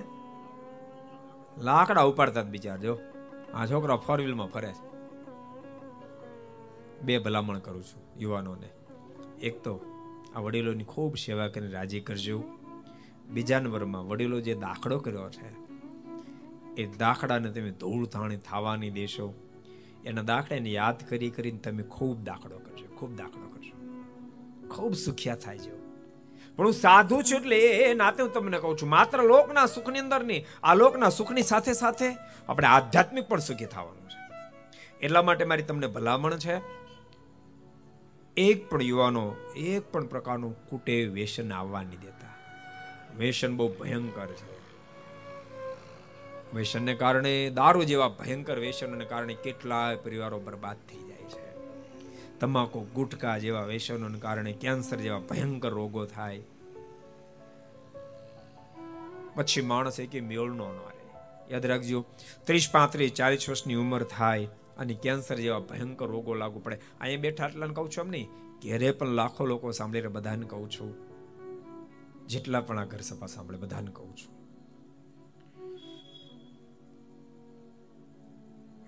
લાકડા ઉપાડતા બિચાર, જો. આ છોકરા ફોર વ્હીલમાં ફરે છે. બે ભલામણ કરું છું યુવાનોને. એક તો આ વડીલોની ખૂબ સેવા કરીને રાજી કરજો. બીજા નંબરમાં વડીલો જે દાખલો કર્યો છે, એ દાખલાને તમે ધૂળ ધાણી થવાની દેશો. એના દાખલાને યાદ કરી કરીને તમે ખૂબ દાખલો કરજો, ખૂબ દાખલો કરજો. ખૂબ સુખ્યા થાય છે. પણ હું સાધુ છું એટલે એ નાતે હું તમને કહું છું, માત્ર લોકના સુખની અંદર નહીં આ લોકના સુખની સાથે સાથે આપણે આધ્યાત્મિક પણ સુખી થવાનું છે. એટલા માટે મારી તમને ભલામણ છે, એક પણ યુવાનો એક પણ પ્રકારનું કુટે વ્યસન આવવા નહીં દેતા. વ્યસન બહુ ભયંકર છે. વ્યસનને કારણે દારૂ જેવા ભયંકર વેસનને કારણે કેટલાય પરિવારો બરબાદ થઈ તમાકુ, ગુટકા જેવા વ્યસનોને કારણે કેન્સર જેવા ભયંકર રોગો થાય. પછી માણસ કે મેળનો ન રહે યાદ રાખજો, ત્રીસ પાંત્રીસ ચાલીસ વર્ષની ઉંમર થાય અને કેન્સર જેવા ભયંકર રોગો લાગુ પડે. અહીંયા બેઠા આટલાને કહું છું એમ નહીં, ઘેરે પણ લાખો લોકો સાંભળીને બધાને કહું છું. જેટલા પણ આ ઘર સભા સાંભળે, બધાને કહું છું.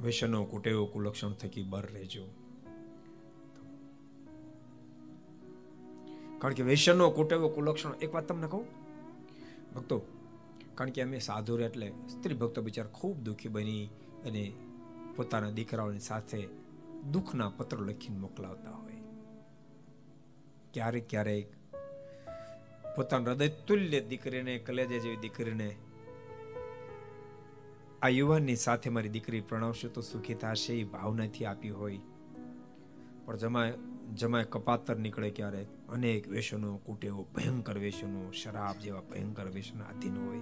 વ્યસનો કુટેવો, કુલક્ષણ થકી બર રહેજો. કારણ કે વ્યસનો કુટેવો કુલક્ષણ, એક વાત તમને કહું? ભક્તો, કારણ કે અમે સાધુ એટલે સ્ત્રી ભક્તો બિચાર ખૂબ દુઃખી બની અને પોતાના દીકરાઓની સાથે દુઃખના પત્રો લખીને મોકલાવતા હોય. ક્યારેક ક્યારેક પોતાના હૃદય તુલ્ય દીકરીને, કલેજે જેવી દીકરીને આ યુવાનની સાથે મારી દીકરી પ્રણવશે તો સુખી થશે એ ભાવનાથી આપી હોય. પણ જમાય જમાય કપાતર નીકળે ક્યારે અનેક વેસનો કુટેવો, ભયંકર વેસનો શરાબ જેવા ભયંકર વેસનો આધીન હોય.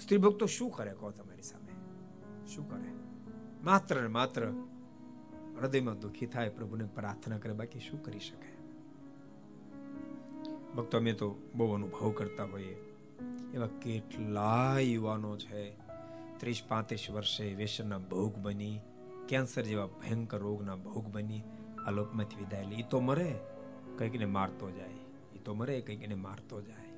સ્ત્રી ભક્તો શું કરે કહો તમારી સામે? શું કરે? માત્ર ને માત્ર હૃદયમાં દુઃખી થાય, પ્રભુને પ્રાર્થના કરે, બાકી શું કરી શકે? ભક્તો, અમે તો બહુ અનુભવ કરતા હોઈએ. એવા કેટલા યુવાનો છે, ત્રીસ પાંત્રીસ વર્ષે વેસનના ભોગ બની કેન્સર જેવા ભયંકર રોગના ભોગ બની આ લોકમાંથી વિદાય લે. એ તો મરે કંઈકને મારતો જાય. એ તો મરે કંઈકને મારતો જાય.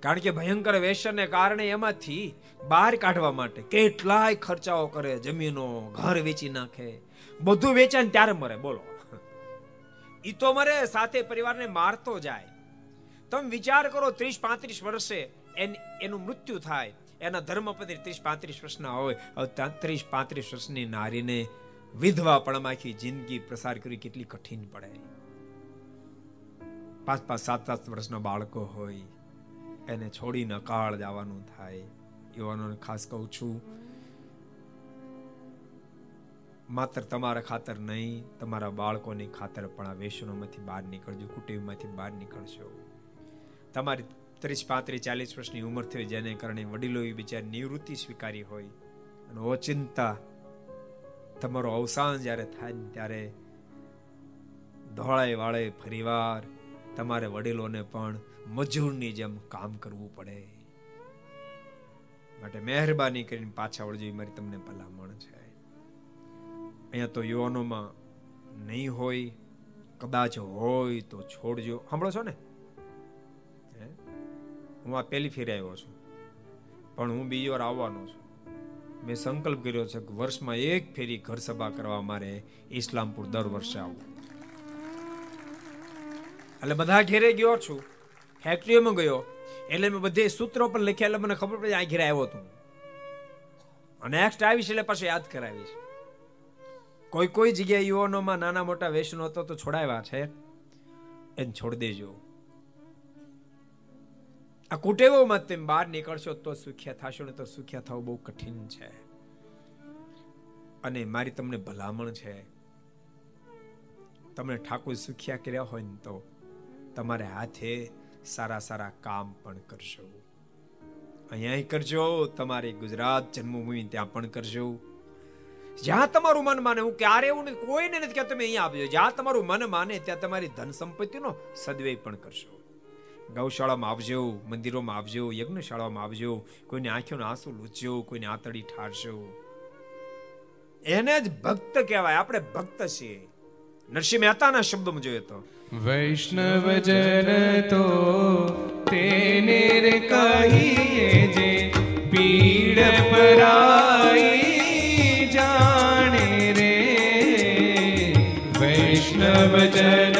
કારણ કે ભયંકર વેસનને કારણે એમાંથી બહાર કાઢવા માટે કેટલાય ખર્ચાઓ કરે, જમીનો, ઘર વેચી નાખે. બધું વેચાય ત્યારે મરે, બોલો. ઈ તો મરે, સાથે પરિવારને મારતો જાય. તમે વિચાર કરો, ત્રીસ પાંત્રીસ વર્ષે એનું મૃત્યુ થાય. એના ધર્મપતિ ત્રીસ પાંત્રીસ વર્ષના હોય. ત્રીસ પાંત્રીસ વર્ષની નારીને વિધવા પણ આખી જિંદગી પ્રસાર કરવી કેટલી કઠિન પડે. પાંચ પાંચ સાત સાત વર્ષના બાળકો હોય, એને છોડીને કાળ જવાનું થાય. યુવાનોને ખાસ કહું છું, માત્ર તમારા ખાતર નહીં, તમારા બાળકોની ખાતર પણ આ વેસનોમાંથી બહાર નીકળજો, કુટુંબમાંથી બહાર નીકળશો. તમારી ત્રીસ, પાંત્રીસ, ચાલીસ વર્ષની ઉંમર થઈ જેને કારણે વડીલો બિચારી નિવૃત્તિ સ્વીકારી હોય અને ઓચિંતા તમારો અવસાન જ્યારે થાય ત્યારે ધોળાય વાળે ફરીવાર તમારે વડીલોને પણ મજૂરની જેમ કામ કરવું પડે. માટે મહેરબાની કરીને પાછા વળજો મારી તમને ભલામણ છે. અહીંયા તો યુવાનોમાં નહીં હોય, કદાચ હોય તો છોડજો. સાંભળો છો ને? હું આ પહેલી ફેરી આવ્યો છું. પણ હું બીજી વાર આવવાનો છું. મેં સંકલ્પ કર્યો છે કે વર્ષમાં એક ફેરી ઘર સભા કરવા મારે ઇસ્લામપુર દર વર્ષે આવું. એટલે બધા ઘેરે ગયો છું. ફેક્ટરીઓમાં ગયો. એટલે મેં બધે સૂત્રો પર લખ્યા એટલે મને ખબર પડી આ ઘેરે આવ્યો હતો અને નેક્સ્ટ આવીશ એટલે પાછું યાદ કરાવીશ. કોઈ કોઈ જગ્યાએ યુવાનોમાં નાના મોટા વેસનો હતો તો છોડાવ્યા છે. એને છોડી દેજો. આ કુટેવોમાં તેમ બહાર નીકળશો તો સુખ્યા થશો ને તો સુખ્યા થવું બહુ કઠિન છે. અને મારી તમને ભલામણ છે. તમને ઠાકોર સુખ્યા કર્યા હોય ને તો તમારે હાથે સારા સારા કામ પણ કરશો અહીંયા કરજો, તમારી ગુજરાત જન્મભૂમિ ત્યાં પણ કરજો. જ્યાં તમારું મન માને, હું ક્યારે એવું નથી કોઈને નથી કે તમે અહીંયા આપજો જ્યાં તમારું મન માને, ત્યાં તમારી ધન સંપત્તિનો સદવ્યય પણ કરશો. ગૌશાળામાં આવજો, મંદિરોમાં આવજો, યજ્ઞશાળામાં આવજો, કોઈને આંખોના આંસુ લૂચજો કોઈને આંતળી ઠારજો એને જ ભક્ત કહેવાય, આપણે ભક્ત છીએ. નરસિંહ મહેતાના શબ્દમાં જોઈએ તો. વૈષ્ણવજન તો તેને કહીએ જે પીડ પરાઈ જાણે રે. વૈષ્ણવજન તો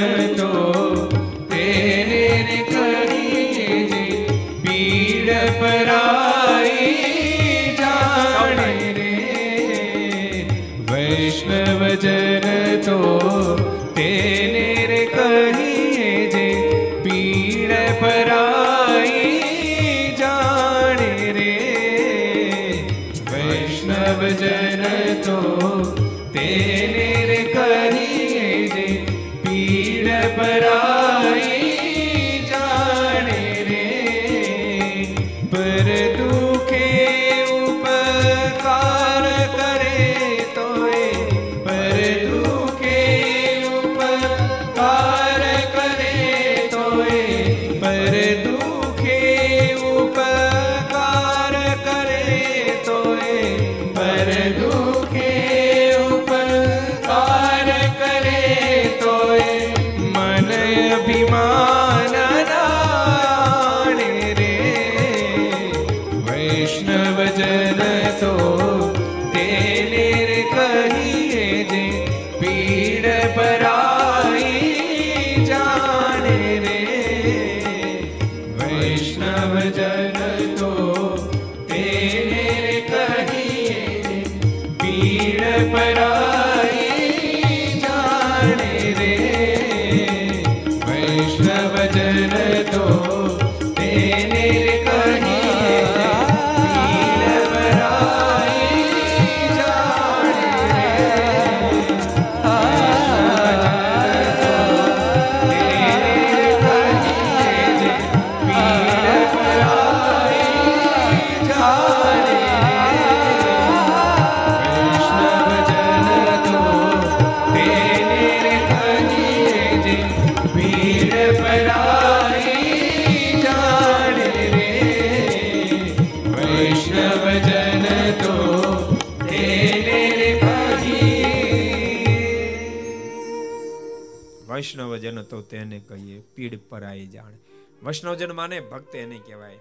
વૈષ્ણવજન તો તેને કહીએ, પીડ પરાઈ જાણે. વૈષ્ણવજન માને, ભક્ત એને કહેવાય.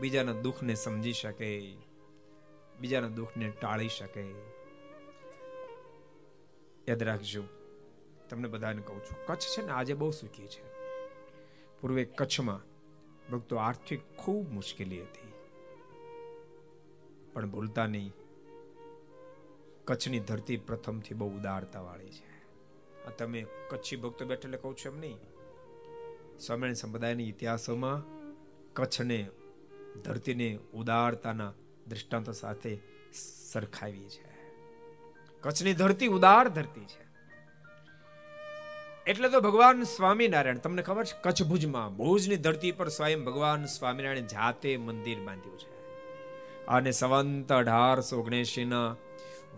બીજાના દુઃખને સમજી શકે, બીજાના દુઃખને ટાળી શકે. યાદ રાખજો, તમને બધાને કહું છું, કચ્છ છે ને આજે બહુ સુખી છે. પૂર્વે કચ્છમાં ભક્તો આર્થિક ખૂબ મુશ્કેલી હતી. પણ ભૂલતા નહીં, કચ્છની ધરતી પ્રથમથી બહુ ઉદારતા વાળી છે. તમે કચ્છી ભક્તો બેઠે કહું છું એમ નહીં? સ્વામિનારાયણ સંપ્રદાયના ઇતિહાસોમાં કચ્છને ધરતીને ઉદારતાના દ્રષ્ટાંતો સાથે સરખાવી છે. કચ્છની ધરતી ઉદાર ધરતી છે. એટલે તો ભગવાન સ્વામિનારાયણ, તમને ખબર છે કચ્છ ભુજમાં ભુજની ધરતી પર સ્વયં ભગવાન સ્વામિનારાયણ જાતે મંદિર બાંધ્યું છે. અને સંવંત અઢારસો ઓગણએંશી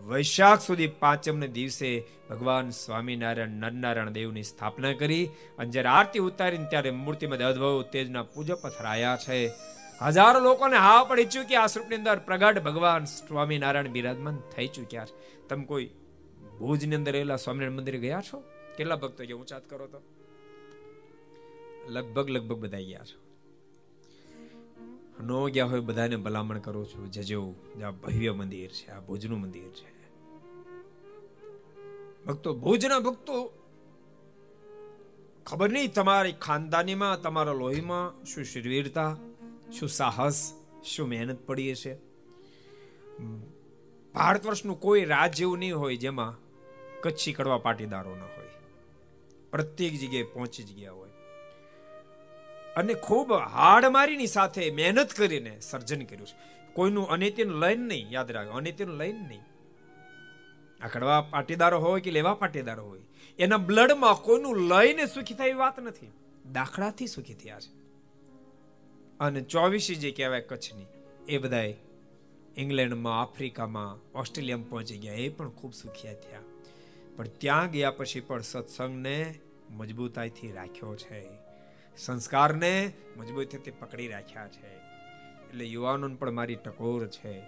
વૈશાખ સુધી પાંચમને દિવસે ભગવાન સ્વામિનારાયણ, નરનારાયણ દેવની સ્થાપના કરી અને જ્યારે આરતી ઉતારીને ત્યારે મૂર્તિમાં અદ્ભુત તેજના પૂજા પથરાયા છે. હજારો લોકોને હા પડી ચૂકી આ સ્વરૂપની અંદર પ્રગટ ભગવાન સ્વામિનારાયણ બિરાજમાન થઈ ચૂક્યા છે. તમે કોઈ ભુજની અંદર રહેલા સ્વામિનારાયણ મંદિરે ગયા છો? કેટલા ભક્તો ગયા ઊંચાત કરો તો? લગભગ લગભગ બધા ગયા છો. નો ગયા હોય બધાને ભલામણ કરું છું. જજો આ ભવ્ય મંદિર છે, આ ભુજનું મંદિર છે. ભક્તો, ભુજના ભક્તો, ખબર નહીં તમારી ખાનદાનીમાં, તમારા લોહીમાં શું શિરવીરતા, શું સાહસ, શું મહેનત પડી હશે? ભારત વર્ષનું કોઈ રાજ્ય એવું નહીં હોય જેમાં કચ્છી કડવા પાટીદારો ન હોય. પ્રત્યેક જગ્યાએ પહોંચી જ ગયા હોય. અને ખૂબ હાડમારીની સાથે મહેનત કરીને સર્જન કર્યું છે. કોઈનું અનિત્યનું લઈને નહીં, યાદ રાખો અનિત્યનું લઈને નહીં. આ પાટીદારો હોય કે લેવા પાટીદારો હોય, એના બ્લડમાં કોઈનું લઈને સુખી થાય એવી વાત નથી. દાખલાથી સુખી થયા છે. અને ચોવીસી જે કહેવાય કચ્છની, એ બધાય ઇંગ્લેન્ડમાં, આફ્રિકામાં, ઓસ્ટ્રેલિયામાં પહોંચી ગયા, એ પણ ખૂબ સુખિયા થયા. પણ ત્યાં ગયા પછી પણ સત્સંગને મજબૂતાઈથી રાખ્યો છે. સંસ્કારને મજબૂતીથી પકડી રાખ્યા છે. એટલે યુવાનોને પણ મારી ટકોર છે.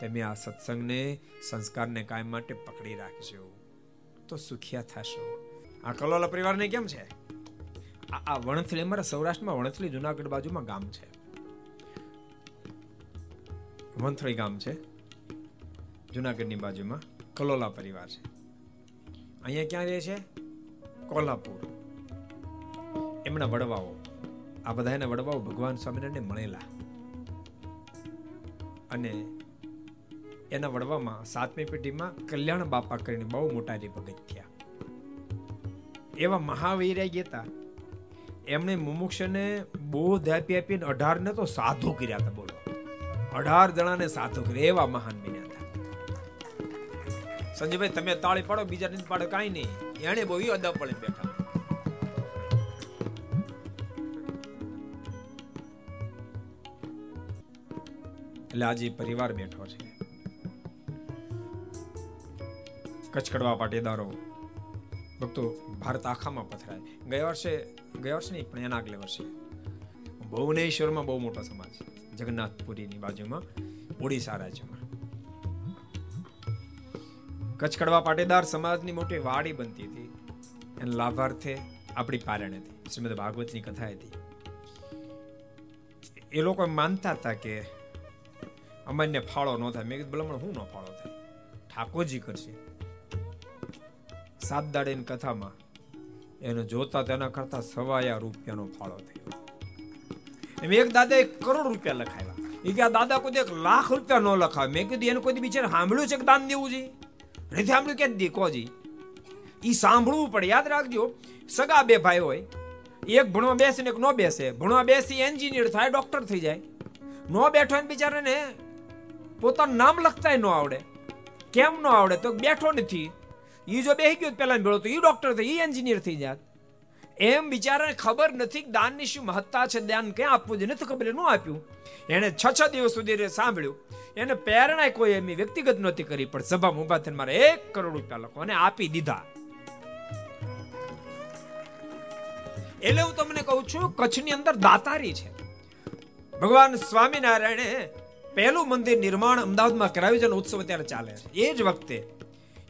તમે આ સત્સંગને સંસ્કારને કાયમ માટે પકડી રાખજો. તો સુખિયા થશો. આ કલોલા પરિવારને કેમ છે? આ વણથલી, અમારા સૌરાષ્ટ્રમાં વણથલી જુનાગઢ બાજુમાં ગામ છે. વંથળી ગામ છે. જુનાગઢની બાજુમાં કલોલા પરિવાર છે. અહીંયા ક્યાં રહે છે? કોલ્હાપુર. એમના વડવાઓ. આ બધા એના વડવાઓ ભગવાન સ્વામિનારાયણને મળેલા. અને એના વડવામાં સાતમી પેઢીમાં કલ્યાણ બાપા કરીને બહુ મોટા ભગત થયા. એવા મહાવીર ગયા એમણે મુમુક્ષને બોધ આપી આપીને અઢાર ને તો સાધુ કર્યા હતા, બોલો. અઢાર જણાને સાધુ કર્યા, એવા મહાન બન્યા હતા. સંજયભાઈ, તમે તાળી પાડો, બીજા નથી પાડો, કાંઈ નહીં. એને બહુ અદા પડે બેઠા. એટલે આજે પરિવાર બેઠો છે. કચકડવા પાટીદારો, ભક્તો ભારત આખામાં પથરાય. ગયા વર્ષે ગયા વર્ષે નહીં, પણ એના આગલે વર્ષે. ભુવનેશ્વરમાં બહુ મોટો સમાજ. જગન્નાથપુરીની બાજુમાં, ઓડિશા રાજ્યમાં. કચકડવા પાટીદાર સમાજની મોટી વાડી બનતી હતી. એના લાભાર્થે આપણી પારણ હતી. શ્રીમદ ભાગવતની કથા હતી. એ લોકો માનતા હતા કે અમારને ફાળો ન થાય. મેં કીધું ભલામણ હું ન ફાળો થાય? ઠાકોરજી કરશે. સાત દાડેની કથામાં એને જોતા તેના કરતા સવાયા રૂપિયાનો ફાળો થયો. એમ એક દાદા એક કરોડ રૂપિયા લખાવ્યા. એ કે દાદા કોઈ એક લાખ રૂપિયા ન લખાવે. મેં કીધું, એને કોઈ બિચારે સાંભળ્યું છે કે દાન દેવું છે? નથી સાંભળ્યું કે દીકો જી. એ સાંભળવું પડે. યાદ રાખજો, સગા બે ભાઈ હોય. એક ભણવા બેસે એક નો બેસે. ભણવા બેસી એન્જિનિયર થાય ડોક્ટર થઈ જાય. નો બેઠો ને બિચારાને પોતાનું નામ લખતાય ન આવડે. કેમ ન આવડે તો બેઠો નથી. એ જો બેસી ગયો પેલા ભેળો તો એ ડોક્ટર થઈ એ એન્જિનિયર થઈ જાત. એમ બિચારાને ખબર નથી દાનની શું મહત્તા છે, દાન ક્યાં આપવું જોઈએ નથી ખબર ન આપ્યું. એને છ છ દિવસ સુધી સાંભળ્યું. એને પ્રેરણા કોઈ એમની વ્યક્તિગત નહોતી કરી, પણ સભા ઊભા થઈને મારે એક કરોડ રૂપિયા લખો અને આપી દીધા. એટલે હું તમને કહું છું, કચ્છની અંદર દાતારી છે. ભગવાન સ્વામિનારાયણે પહેલું મંદિર નિર્માણ અમદાવાદમાં કરાવ્યું છે ઉત્સવ અત્યારે ચાલે છે. એ જ વખતે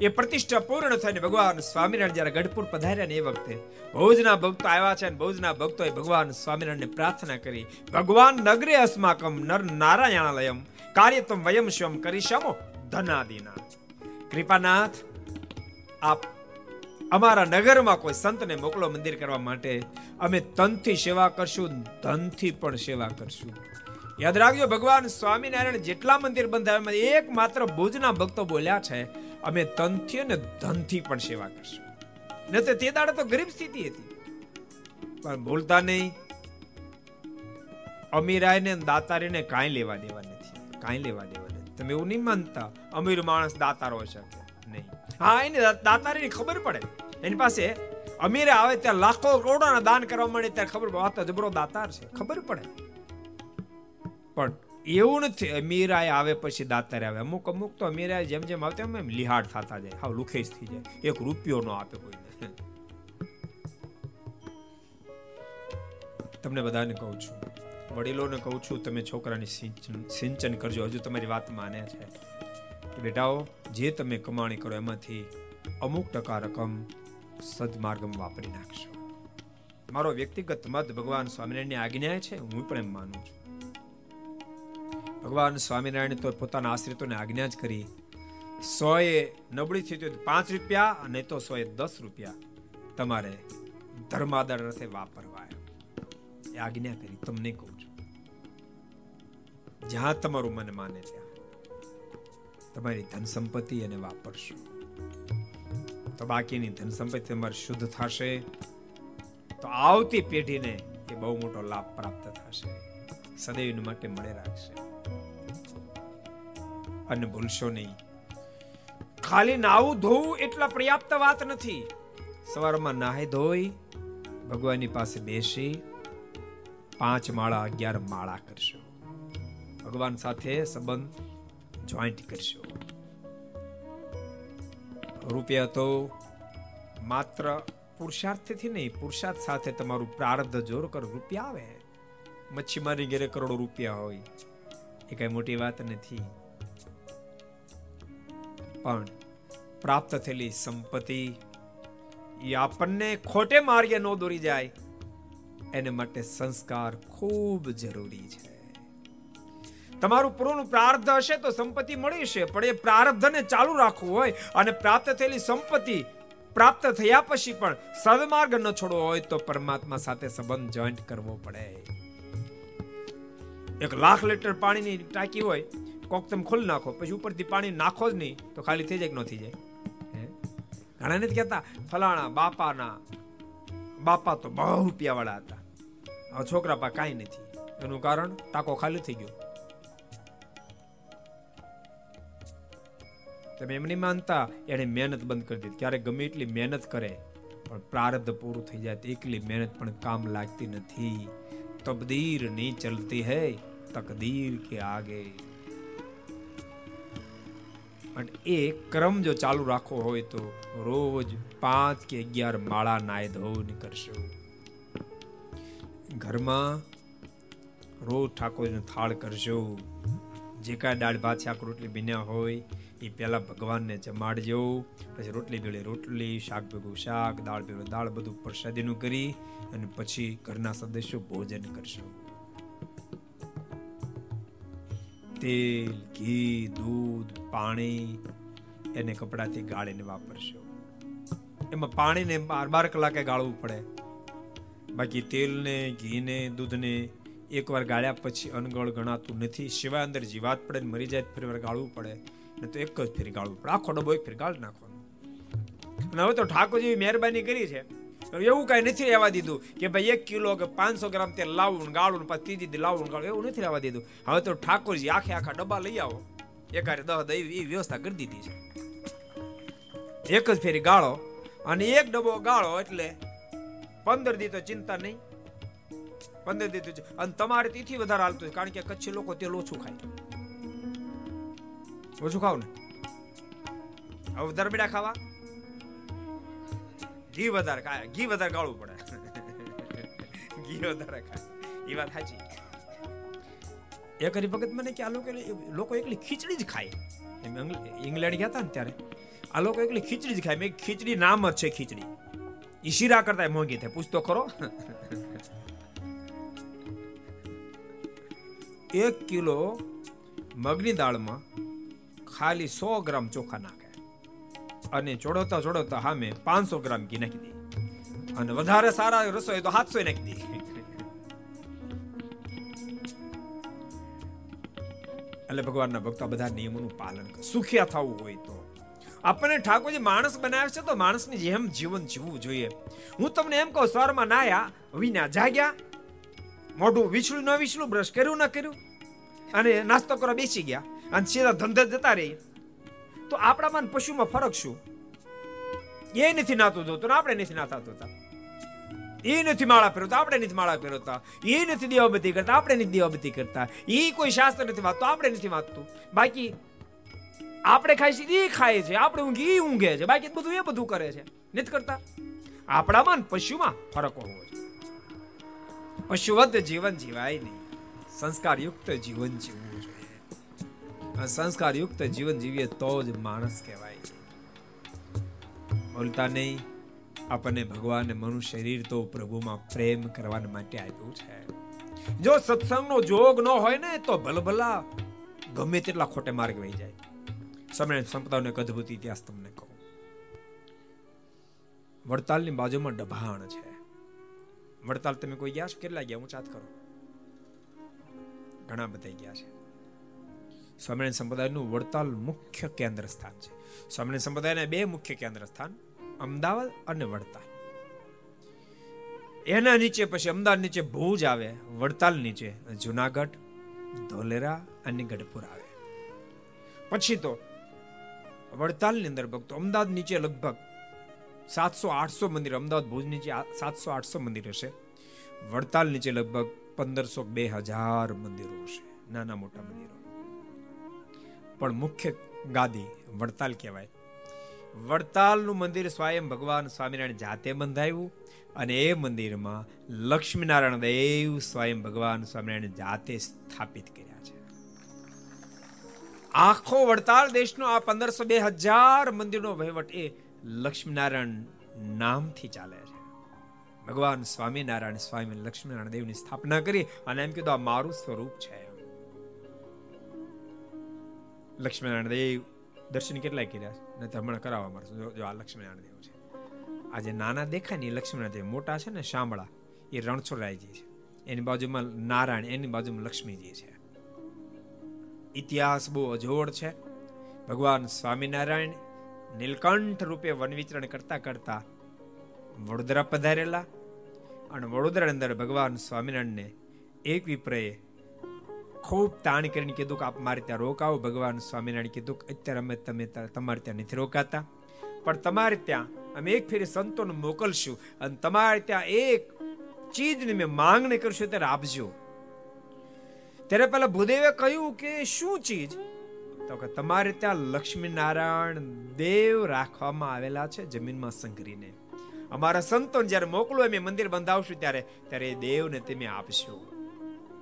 એ પ્રતિષ્ઠા પૂર્ણ થઈને ભગવાન સ્વામિનારાયણ જ્યારે ગઢપુર પધાર્યા ને એ વખતે ભોજના ભક્તો આવ્યા છે અને ભોજના ભક્તોએ ભગવાન સ્વામિનારાયણને પ્રાર્થના કરી, ભગવાન નગરે અસ્માકમ નર નારાયણાલયમ, કાર્યતમ વયમ શમ કરીશમો ધનાદિના. કૃપાનાથ, આપ અમારા નગરમાં કોઈ સંતને મોકલો મંદિર કરવા માટે. અમે તનથી સેવા કરશું, ધનથી પણ સેવા કરશું. યાદ રાખજો, ભગવાન સ્વામિનારાયણ જેટલા મંદિર બંધાવ્યા એક માત્ર ભુજના ભક્તો બોલ્યા છે, અમે તનથી અને ધનથી પણ સેવા કરશું. ન તો દાડે તો ગરીબ સ્થિતિ હતી. પણ ભૂલતા નહીં. અમીરાય ને દાતારીને કાંઈ લેવા દેવા નથી. કાંઈ લેવા દેવા નથી. તમે એવું નહીં માનતા, અમીર માણસ દાતાર હોય શકે. નહીં. હા, એને દાતારીની ખબર પડે. એની પાસે અમીરે આવે ત્યાં લાખો કરોડોના દાન કરવા મળે, ત્યારે ખબર પડે, આ તો જબરો દાતાર છે. ખબર પડે. પણ એવું નથી. અમીરાય આવે પછી દાતારે આવે. અમુક અમુક તો અમીરાય જેમ જેમ આવતા એમ લિહાડ થતા જાય. હાવ લુખેજ થઈ જાય. એક રૂપિયો નો આપે કોઈને. તમને બધાને કહું છું, વડીલોને કહું છું, તમે છોકરાની સિંચન સિંચન કરજો. હજુ તમારી વાત માને છે. બેટાઓ, જે તમે કમાણી કરો એમાંથી અમુક ટકા રકમ સદમાર્ગમાં વાપરી નાખશો. મારો વ્યક્તિગત મત ભગવાન સ્વામિનારાયણની આજ્ઞા છે, હું પણ એમ માનું છું. ભગવાન સ્વામિનારાયણ તો પોતાના આશ્રિતોને આજ્ઞા જ કરી. સોએ નબળી થઈ તો પાંચ રૂપિયા અને તો સોએ દસ રૂપિયા. તમારે ધર્માદર અર્થે વાપરવા એ આજ્ઞા કરી, તમને કહું છું. જ્યાં તમારું મન માને ત્યાં તમારી ધન સંપત્તિ એને વાપરશો. તો બાકીની ધન સંપત્તિ તમારી શુદ્ધ થશે. તો આવતી પેઢીને એ બહુ મોટો લાભ પ્રાપ્ત થશે. સદૈવ માટે મળે રાખશે. અને ભૂલશો નહીં. ખાલી નાવું ધોવું એટલા પર્યાપ્ત વાત નથી. સવારમાં નાહી ધોઈ, ભગવાનની પાસે બેસી, પાંચ માળા અગિયાર માળા કરશો. ભગવાન સાથે સંબંધ જોઈન્ટ કરશો. રૂપિયા તો માત્ર પુરુષાર્થથી નહીં, પુરુષાર્થ સાથે તમારું પ્રારબ્ધ જોર કર, રૂપિયા આવે. મચ્છીમારી ઘેરે કરોડો રૂપિયા હોય. એ કઈ મોટી વાત નથી. પણ પ્રાપ્ત થયેલી સંપત્તિ એ આપણને ખોટે માર્ગે ન દોરી જાય. એને માટે સંસ્કાર ખૂબ જરૂરી છે. તમારું પૂર્ણ પ્રાર્ધ હશે તો સંપત્તિ મળી છે, પણ એ પ્રારબ્ધને ચાલુ રાખવું હોય અને પ્રાપ્ત થયેલી સંપત્તિ પ્રાપ્ત થયા પછી પણ સદમાર્ગ ન છોડવો હોય તો પરમાત્મા સાથે સંબંધ જોઈન્ટ કરવો પડે. એક લાખ લીટર પાણીની ટાંકી હોય કોક તમે ખોલી નાખો, પછી ઉપરથી પાણી નાખો જ નહીં, તો ખાલી થઈ જાય કે ન થઈ જાય? ઘણા નથી કહેતા, ફલાણા બાપાના, બાપા તો બહુ રૂપિયા વાળા હતા. આ છોકરા પા કાંઈ નથી. એનું કારણ ટાંકો ખાલી થઈ ગયો. તમે એમ નહીં માનતા એને મહેનત બંધ કરી દીધી. ક્યારેક ગમે એટલી મહેનત કરે, પણ પ્રારબ્ધ પૂરું થઈ જાય એકલી મહેનત પણ કામ લાગતી નથી. તબદીર નહીં ચલતી હૈ, તકદીર કે આગે. અને એ ક્રમ જો ચાલુ રાખવો હોય તો રોજ પાંચ કે અગિયાર માળા નાય ધોન કરશો. ઘરમાં રોજ ઠાકોરને થાળ કરશો જે કાંઈ દાળ ભાત, શાક, રોટલી બીન્યા હોય એ પહેલા ભગવાનને જમાડજો. પછી રોટલી ભેળી રોટલી, શાક ભેગું શાક, દાળ ભેગું દાળ બધું પ્રસાદીનું કરી અને પછી ઘરના સદસ્યો ભોજન કરશો. તેલ, ઘી, દૂધ, પાણી એને કપડાથી ગાળીને વાપરશો. એમાં પાણીને બાર બાર કલાકે ગાળવું પડે. બાકી તેલને, ઘીને, દૂધને એકવાર ગાળ્યા પછી અનગળ ગણાતું નથી. સિવાય અંદર જીવાત પડે મરી જાય ફરી વાર ગાળવું પડે. ને તો એક જ ફેરી ગાળવું પડે. આખો ડબ્બો એક ફેરી ગાળ નાખવાનો. હવે તો ઠાકોરજી મહેરબાની કરી છે. એવું કઈ નથી રહેવા દીધું કે ભાઈ એક કિલો કે પાંચસો ગ્રામ તે લાવવું ગાળું પછી ત્રીજી દી લાવવું ગાળું, એવું નથી રહેવા દીધું. હવે તો ઠાકોરજી આખે આખા ડબ્બા લઈ આવો. એકારે દહ દઈ એ વ્યવસ્થા કરી દીધી છે. એક જ ફેરી ગાળો અને એક ડબ્બો ગાળો એટલે પંદર દી તો ચિંતા નહીં. પંદર દી તો અને તમારે તેથી વધારે હાલતું કારણ કે કચ્છી લોકો તેલ ઓછું ખાય. ઓછું ખાવ ને. હવે દરબીડા ખાવા? ઘી વધારે ખાય ઘી વધારે ગાળવું પડે. ઘી વધારે ખાય એ વાત સાચી. એક કરી ભગત મને કે આ લોકો લોકો એકલી ખીચડી જ ખાય. એમ ઇંગ્લેન્ડ ગયા હતા ને ત્યારે. આ લોકો એકલી ખીચડી જ ખાય. મેં ખીચડી નામ જ છે ખીચડી. ઈ શીરા કરતા મોંઘી થાય. પૂછતો ખરો. એક કિલો મગની દાળમાં ખાલી સો ગ્રામ ચોખા નાખે. અને ચોડોતા ચોડોતા સામે પાંચસો ગ્રામ ઘી નાખી દે અને વધારે સારા રસોઈ તો સાતસો નાખી દે એટલે ભગવાનના ભક્તો બધા નિયમોનું પાલન કરે. સુખિયા થવું હોય તો. આપણને ઠાકોરજી માણસ બનાવે છે તો માણસની જેમ જીવન જીવવું જોઈએ. હું તમને એમ કહું, સ્વરમાં નાયા, વિના જાગ્યા, મોઢું વિછળું ન વિછળું બ્રશ કર્યું, ન કર્યું, અને નાસ્તો કરવા બેસી ગયા. અને સીધા ધંધે જતા રહી. તો આપણામાં પશુમાં ફરક શું? એ નથી નાતું જોતું આપણે નથી નાતા જોતા એ નથી માળા ફેરવતા આપણે નથી માળા ફેરવતા એ નથી દેવાબતી કરતા, આપણે નથી દેવાબતી કરતા. એ કોઈ શાસ્ત્ર નથી વાંચતું, આપણે નથી વાંચતું. બાકી આપણે ખાઈ છીએ એ ખાય છે, આપણે ઊંઘી, એ ઊંઘે છે. બાકી બધું એ બધું કરે છે. નથી કરતા. આપણામાં પશુમાં ફરક હોવો છે પશુવત જીવન જીવાય નહીં. સંસ્કારયુક્ત જીવન જોઈએ સંસ્કારયુક્ત જીવન જીવીએ તો જ માણસ કહેવાય. બોલતા નહીં, આપણને ભગવાને મનુ શરીર તો પ્રભુમાં પ્રેમ કરવા માટે આપ્યું છે. જો સત્સંગનો જોગ ન હોય ને, તો ભલભલા ગમે તેટલા ખોટે માર્ગ વહી જાય. સમય સંપદાનો એક અદભુત ઇતિહાસ તમને કહું. વડતાલની બાજુમાં ડભાણ છે. વડતાલ તમે કોઈ ગયા છો? કેટલા ગયા? હું ચાત કરો. ઘણા બધા ગયા છે. સ્વામિનારાયણ સંપ્રદાયનું વડતાલ મુખ્ય કેન્દ્ર સ્થાન છે. સ્વામિનારાયણ સંપ્રદાયના બે મુખ્ય કેન્દ્ર સ્થાન અમદાવાદ અને વડતાલ. એના નીચે પછી અમદાવાદ નીચે ભુજ આવે, વડતાલ નીચે જુનાગઢ, ધોલેરા અને ગઢપુર આવે. પછી તો વડતાલની અંદર ભક્તો, અમદાવાદ નીચે લગભગ સાતસો આઠસો મંદિર, અમદાવાદ ભુજ નીચે સાતસો આઠસો મંદિર હશે. વડતાલ નીચે લગભગ પંદરસો બે હજાર મંદિરો હશે, નાના મોટા મંદિરો. પણ મુખ્ય ગાદી વડતાલ કહેવાય. વડતાલનું મંદિર સ્વયં ભગવાન સ્વામિનારાયણ જાતે બંધાયું અને એ મંદિરમાં લક્ષ્મીનારાયણ દેવ સ્વયં ભગવાન સ્વામિનારાયણ જાતે સ્થાપિત કર્યા છે. આખો વડતાલ દેશનો આ પંદરસો બે હજાર મંદિરનો વહીવટ એ લક્ષ્મીનારાયણ નામથી ચાલે છે. ભગવાન સ્વામિનારાયણ સ્વામી લક્ષ્મીનારાયણ દેવની સ્થાપના કરી અને એમ કીધું, આ મારું સ્વરૂપ છે. લક્ષ્મીનારાયણ દેવ દર્શન કેટલાય કર્યા છે? ને હમણાં કરાવવા મળશે. જો આ લક્ષ્મીનારાયણ દેવ છે. આ જે નાના દેખાય ને એ લક્ષ્મીનારાયણ દેવ, મોટા છે ને શામળા, એ રણછોડરાયજી છે. એની બાજુમાં નારાયણ, એની બાજુમાં લક્ષ્મીજી છે. ઇતિહાસ બહુ અજોડ છે. ભગવાન સ્વામિનારાયણ નીલકંઠ રૂપે વન વિચરણ કરતા કરતા વડોદરા પધારેલા અને વડોદરા અંદર ભગવાન સ્વામિનારાયણને એક વિપ્રએ ખૂબ તાણ કરીને કીધું કે આપ મારે ત્યાં રોકાવો. ભગવાન સ્વામિનારાયણ કીધું કે અત્યારે અમે તમે તમારે ત્યાં નથી રોકાતા. પણ તમારે ત્યાં અમે એક ફેરી સંતોને મોકલશું અને તમારે ત્યાં એક ચીજની મેં માંગણી કરશું, ત્યારે આપજો. ત્યારે પેલા ભૂદેવે કહ્યું કે શું ચીજ? તો કે તમારે ત્યાં લક્ષ્મી નારાયણ દેવ રાખવામાં આવેલા છે જમીનમાં સંઘરીને. અમારા સંતોને જ્યારે મોકલો એમ મંદિર બંધાવશું ત્યારે ત્યારે એ દેવને તમે આપશો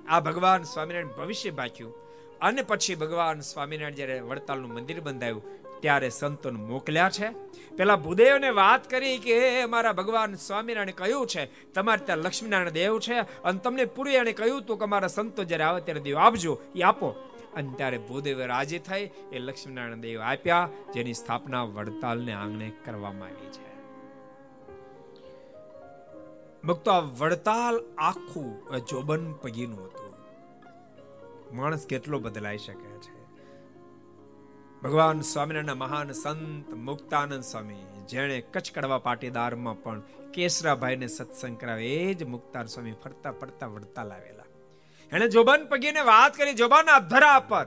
આ ભગવાન સ્વામિનારાયણ ભવિષ્ય બાક્યું અને પછી ભગવાન સ્વામિનારાયણ જ્યારે વડતાલનું મંદિર બંધાયું, ત્યારે સંતોને મોકલ્યા છે. પેલા ભૂદેવને વાત કરી કે અમારા ભગવાન સ્વામિનારાયણ કહ્યું છે, તમારે ત્યાં લક્ષ્મીનારાયણ દેવ છે. અને તમને પૂરી એને કહ્યું હતું કે અમારા સંતો જ્યારે આવે ત્યારે દેવ આપજો, એ આપો. અને ત્યારે ભૂદેવ રાજી થઈ, એ લક્ષ્મીનારાયણ દેવ આપ્યા, જેની સ્થાપના વડતાલને આંગણે કરવામાં આવી છે. ભક્તો આ વડતાલ આખું જોબન પગીનું હતું. માણસ કેટલો બદલાઈ શકે છે. ભગવાન સ્વામિનારાયણના મહાન સંત મુક્તાનંદ સ્વામી, જેણે કચ્છ કડવા પાટીદારમાં પણ કેસરાભાઈને સત્સંગ કરાવે, એ જ મુક્તાન સ્વામી ફરતા ફરતા વડતાલ આવેલા. એને જોબન પગીને વાત કરી, જોબાના ધરા પર,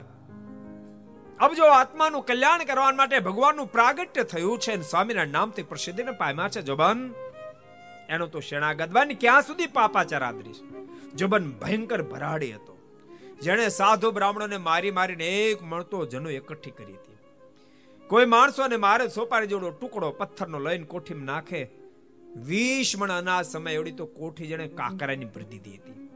અબ જો આત્માનું કલ્યાણ કરવા માટે ભગવાનનું પ્રાગટ્ય થયું છે સ્વામીના નામથી પ્રસિદ્ધિને પામ્યા છે, જોબન? એનો તો શેણાગદવાની ક્યાં સુધી પાપાચાર આદરીશ? જબન ભયંકર ભરાડી હતો. જેણે સાધુ બ્રાહ્મણોને મારી મારીને એક મળતો જનો એકઠી કરી હતી. કોઈ માણસોને મારે સોપારી જોડો ટુકડો પથ્થરનો લઈને કોઠીમાં નાખે વીસ મણ અનાજ સમય એવડી તો કોઠી જેણે કાકરાની ભરી દીધી હતી.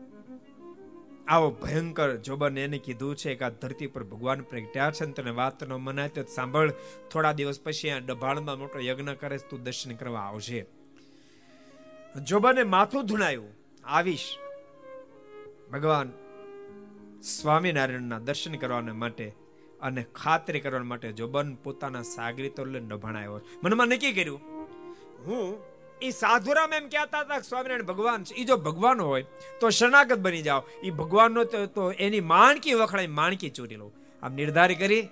આવો ભયંકર જોબન એને કીધું છે કે આ ધરતી પર ભગવાન પ્રગટ્યા છે તને વાત મનાય તો સાંભળ, થોડા દિવસ પછી આ ડભાણમાં મોટો યજ્ઞ કરે તું દર્શન કરવા આવશે જોબાને માથું ધુણાયું. આવીશ. ભગવાન સ્વામિનારાયણના દર્શન કરવાને માટે અને ખાતરી કરવા માટે જોબન પોતાના સાગરીતો લઈને નભાણાયો. મનમાં નક્કી કર્યું, હું એ સાધુરામ એમ કહેતા હતા સ્વામિનારાયણ ભગવાન છે. એ જો ભગવાન હોય તો શરણાગત બની જાઓ. એ ભગવાનનો તો એની માણકી વખણાઈ માણકી ચોરી લઉં આમ નિર્ધાર કરી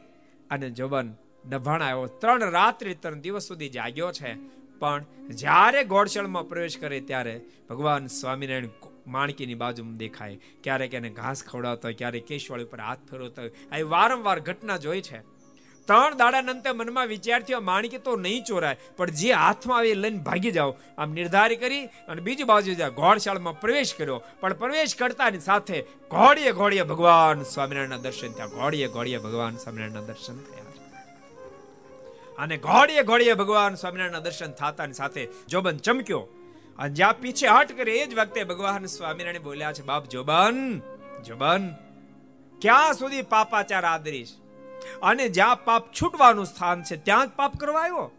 અને જોબન નભાણ આવ્યો ત્રણ રાત્રિ ત્રણ દિવસ સુધી જાગ્યો છે. પણ જ્યારે ગોળશાળમાં પ્રવેશ કરે ત્યારે ભગવાન સ્વામિનારાયણ માણકીની બાજુમાં દેખાય. ક્યારેક એને ઘાસ ખવડાવતો હોય, ક્યારેક કેશવાળી ઉપર હાથ ફેરવતો હોય. આ વારંવાર ઘટના જોઈ છે. ત્રણ દાડા અંતે મનમાં વિચારથી માણકી તો નહીં ચોરાય, પણ જે હાથમાં આવે લઈને ભાગી જાઓ. આમ નિર્ધાર કરી અને બીજી બાજુ જ્યાં ઘોડશાળામાં પ્રવેશ કર્યો, પણ પ્રવેશ કરતાની સાથે ઘોડીએ ઘોડીએ ભગવાન સ્વામિનારાયણના દર્શન થયા. ઘોડીએ ઘોડીએ ભગવાન સ્વામિનારાયણના દર્શન થયા. અને ઘોડીએ ઘોડીએ ભગવાન સ્વામિનારાયણના દર્શન થતાની સાથે જોબન ચમક્યો. અને જ્યાં પીછે હટ કરે એ જ વખતે ભગવાન સ્વામિનારાયણ બોલ્યા છે, બાપ જોબન જોબન, ક્યાં સુધી પાપાચાર આદરીશ? અને જ્યાં પાપ છૂટવાનું સ્થાન છે, ત્યાં જ પાપ કરવા આવ્યો?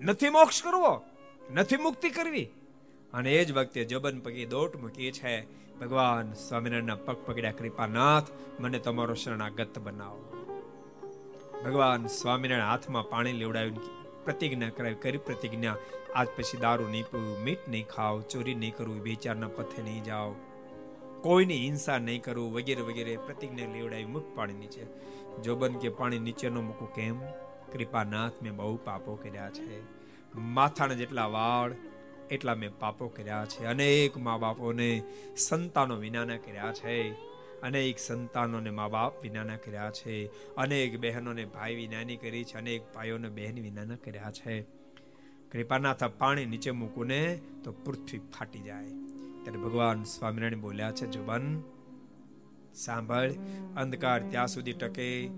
નથી મોક્ષ કરવો, નથી મુક્તિ કરવી. અને એ જ વખતે જોબન પગે દોટ મૂકી છે, ભગવાન સ્વામિનારાયણના પગ પગડ્યા કૃપાનાથ, મને તમારો શરણાગત બનાવો. ભગવાન સ્વામિનારાયણ હાથમાં પાણી લેવડાવ્યું પ્રતિજ્ઞા કરાવી, કરી પ્રતિજ્ઞા. આજ પછી દારૂ નહીં પીવું મીઠ નહીં ખાવ, ચોરી નહીં કરવું બેચારના પથે નહીં જાઓ. કોઈની હિંસા નહીં કરવું વગેરે વગેરે પ્રતિજ્ઞા લેવડાવી મુખ પાણી નીચે. જોબન કે પાણી નીચે ન મૂકું, કેમ? કૃપાનાથ મેં બહુ પાપો કર્યા છે. માથાના જેટલા વાળ, એટલા મેં પાપો કર્યા છે. અનેક મા બાપોને સંતાનો વિનાના કર્યા છે. અનેક સંતાનોને મા બાપ વિનાના કર્યા છે. અનેક બહેનોને ભાઈ વિનાની કરી છે. અનેક ભાઈઓને બહેન વિનાના કર્યા છે. કૃપાનાથ પાણી નીચે મૂકું ને તો પૃથ્વી ફાટી જાય. ત્યારે ભગવાન સ્વામિનારાયણ બોલ્યા છે, જુબન, સાંભળ, અંધકાર ત્યાં સુધી ટકે,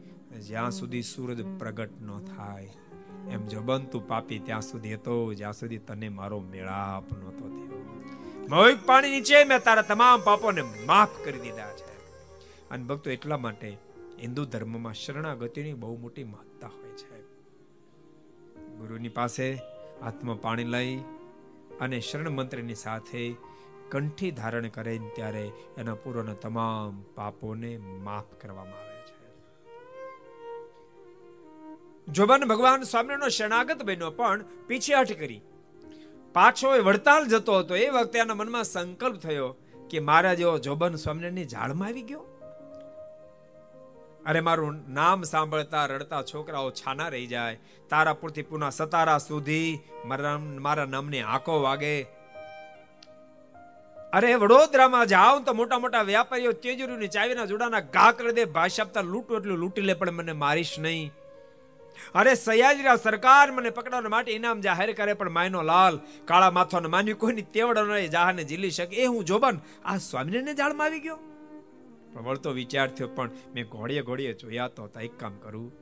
જ્યાં સુધી સૂરજ પ્રગટ ન થાય. એમ જોબન, તું પાપી ત્યાં સુધી હતો, જ્યાં સુધી તને મારો મેળાપ નહોતો થયો. મોહિક પાણી નીચે, મેં તારા તમામ પાપોને માફ કરી દીધા છે. અને ભક્તો એટલા માટે હિન્દુ ધર્મમાં શરણાગતિની બહુ મોટી મહત્તા હોય છે. ગુરુની પાસે હાથમાં પાણી લઈ અને શરણ મંત્રની સાથે કંઠી ધારણ કરે ત્યારે એના પૂર્વના તમામ પાપોને માફ કરવામાં આવે છે. જોબન ભગવાન સ્વામીનો શરણાગત બન્યો પણ પીછેહટ કરી. પાછો એ વડતાલ જતો હતો. એ વખતે એના મનમાં સંકલ્પ થયો કે મારા જેવો જોબન સ્વામીની ઝાડમાં આવી ગયો. અરે મારું નામ સાંભળતા રડતા છોકરાઓ છાના રહી જાય. તારાપુરથી પુના સતારા સુધી મારા નામની આંખો વાગે. અરે વડોદરામાં જાઉં તો મોટા મોટા વ્યાપારીઓ તેજુરીની ચાવીના જોડાના ઘા કરી દે ભાષા આપતા લૂંટું એટલું લૂંટી લે પણ મને મારીશ નહીં. અરે સયાજીરાવ સરકાર મને પકડવા માટે ઇનામ જાહેર કરે પણ માયનો લાલ, કાળા માથાનો માન્યું, કોઈની તેવડો નહીં જાહને ઝીલી શકે. એ હું જોબન, આ સ્વામીને જાળમાં આવી ગયો? પણ વળતો વિચાર થયો, પણ મેં ઘોડીએ ઘોડીએ જોયા તો એક કામ કરું.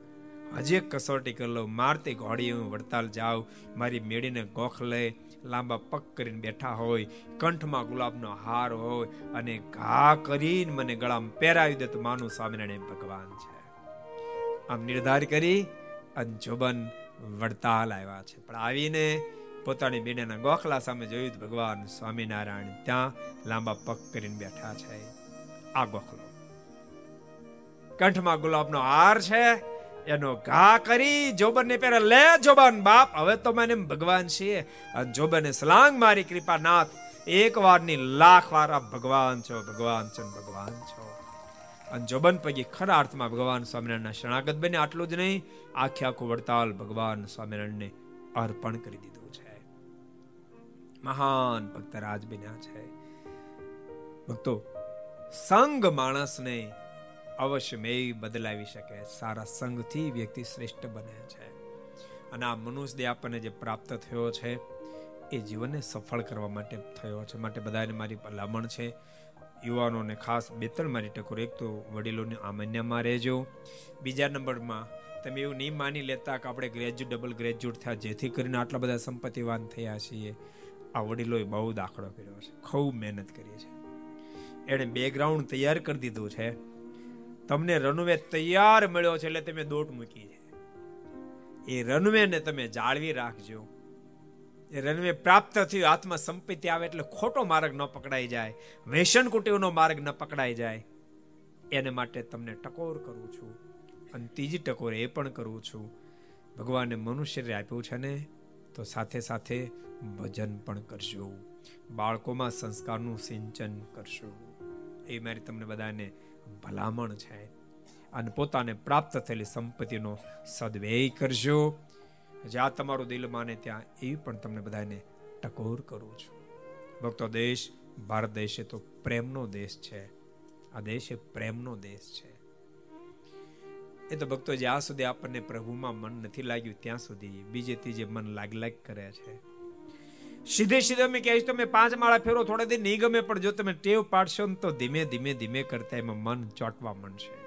હજી કસોટી કરી લઉં. મારતી ઘોડીએ હું વડતાલ જાઉં. મારી મેળીને ગોખ લે. લાંબા પગ કરીને બેઠા હોય. કંઠમાં ગુલાબનો હાર હોય અને ઘા કરીને મને ગળામાં પહેરાવી દે તો માનું સ્વામિનારાયણ ભગવાન છે. આમ નિર્ધાર કરી અને જોબન વડતાલ આવ્યા છે. પણ આવીને પોતાની બેડાના ગોખલા સામે જોયું ભગવાન સ્વામિનારાયણ ત્યાં લાંબા પગ કરીને બેઠા છે. આ ગોખલો કંઠમાં ગુલાબનો હાર છે, એનો ઘા કરી જોબનને પહેરે, લે જોબન બાપ, હવે તો મને ભગવાન છીએ. અને જોબને સલાંગ મારી કૃપા નાથ, એક વારની લાખ વાર આપ ભગવાન છો ભગવાન છો ભગવાન છો. અને જોબન પૈકી ખરા અર્થમાં ભગવાન સ્વામિનારાયણના શરણાગત બને આટલું જ નહીં, આખે આખું વડતાલ ભગવાન સ્વામિનારાયણને અર્પણ કરી દીધું છે. મહાન ભક્ત રાજ બન્યા છે. ભક્તો સંગ માણસને અવશ્યમેય બદલાવી શકે. સારા સંગથી વ્યક્તિ શ્રેષ્ઠ બને છે. અને આ મનુષ્ય આપણને જે પ્રાપ્ત થયો છે, એ જીવનને સફળ કરવા માટે થયો છે. માટે બધાને મારી ભલામણ છે. યુવાનોને ખાસ બે ત્રણ મારી ટકોર એક તો વડીલોને આમાન્યમાં રહેજો. બીજા નંબરમાં તમે એવું નહીં માની લેતા કે આપણે ગ્રેજ્યુએટ ડબલ ગ્રેજ્યુએટ થયા, જેથી કરીને આટલા બધા સંપત્તિવાન થયા છીએ. આ વડીલોએ બહુ દાખલો કર્યો છે. ખૂબ મહેનત કરી છે. એણે બેકગ્રાઉન્ડ તૈયાર કરી દીધું છે. તમને રનવે તૈયાર મળ્યો છે એટલે તમે દોટ મૂકી છે. એ રનવેને તમે જાળવી રાખજો. એ રનવે પ્રાપ્ત થયું હાથમાં સંપત્તિ આવે એટલે ખોટો માર્ગ ન પકડાઈ જાય વેસન કુટીવનો માર્ગ ન પકડાઈ જાય. એને માટે તમને ટકોર કરું છું. અને ત્રીજી ટકોર એ પણ કરું છું. ભગવાને મનુષ્ય આપ્યું છે ને, તો સાથે સાથે ભજન પણ કરજો. બાળકોમાં સંસ્કારનું સિંચન કરશો. એ મારી તમને બધાને ભલામણ છે. અને પોતાને પ્રાપ્ત થયેલી સંપત્તિનો સદવ્યય કરજો. જ્યાં તમારું દિલ માને ત્યાં એવી પણ તમને બધાને ટકોર કરું છું. ભક્તો, દેશ, ભારત દેશ એ તો પ્રેમનો દેશ છે. આ દેશ એ પ્રેમનો દેશ છે. એ તો ભક્તો જ્યાં સુધી આપણને પ્રભુમાં મન નથી લાગ્યું, ત્યાં સુધી બીજે ત્રીજે મન લાગ લાગ કરે છે. સીધે સીધે અમે કહીશ તમે પાંચ માળા ફેરો, થોડા દિન નહીં ગમે, પણ જો તમે ટેવ પાડશો ને તો ધીમે ધીમે ધીમે કરતા એમાં મન ચોટવા માંડશે.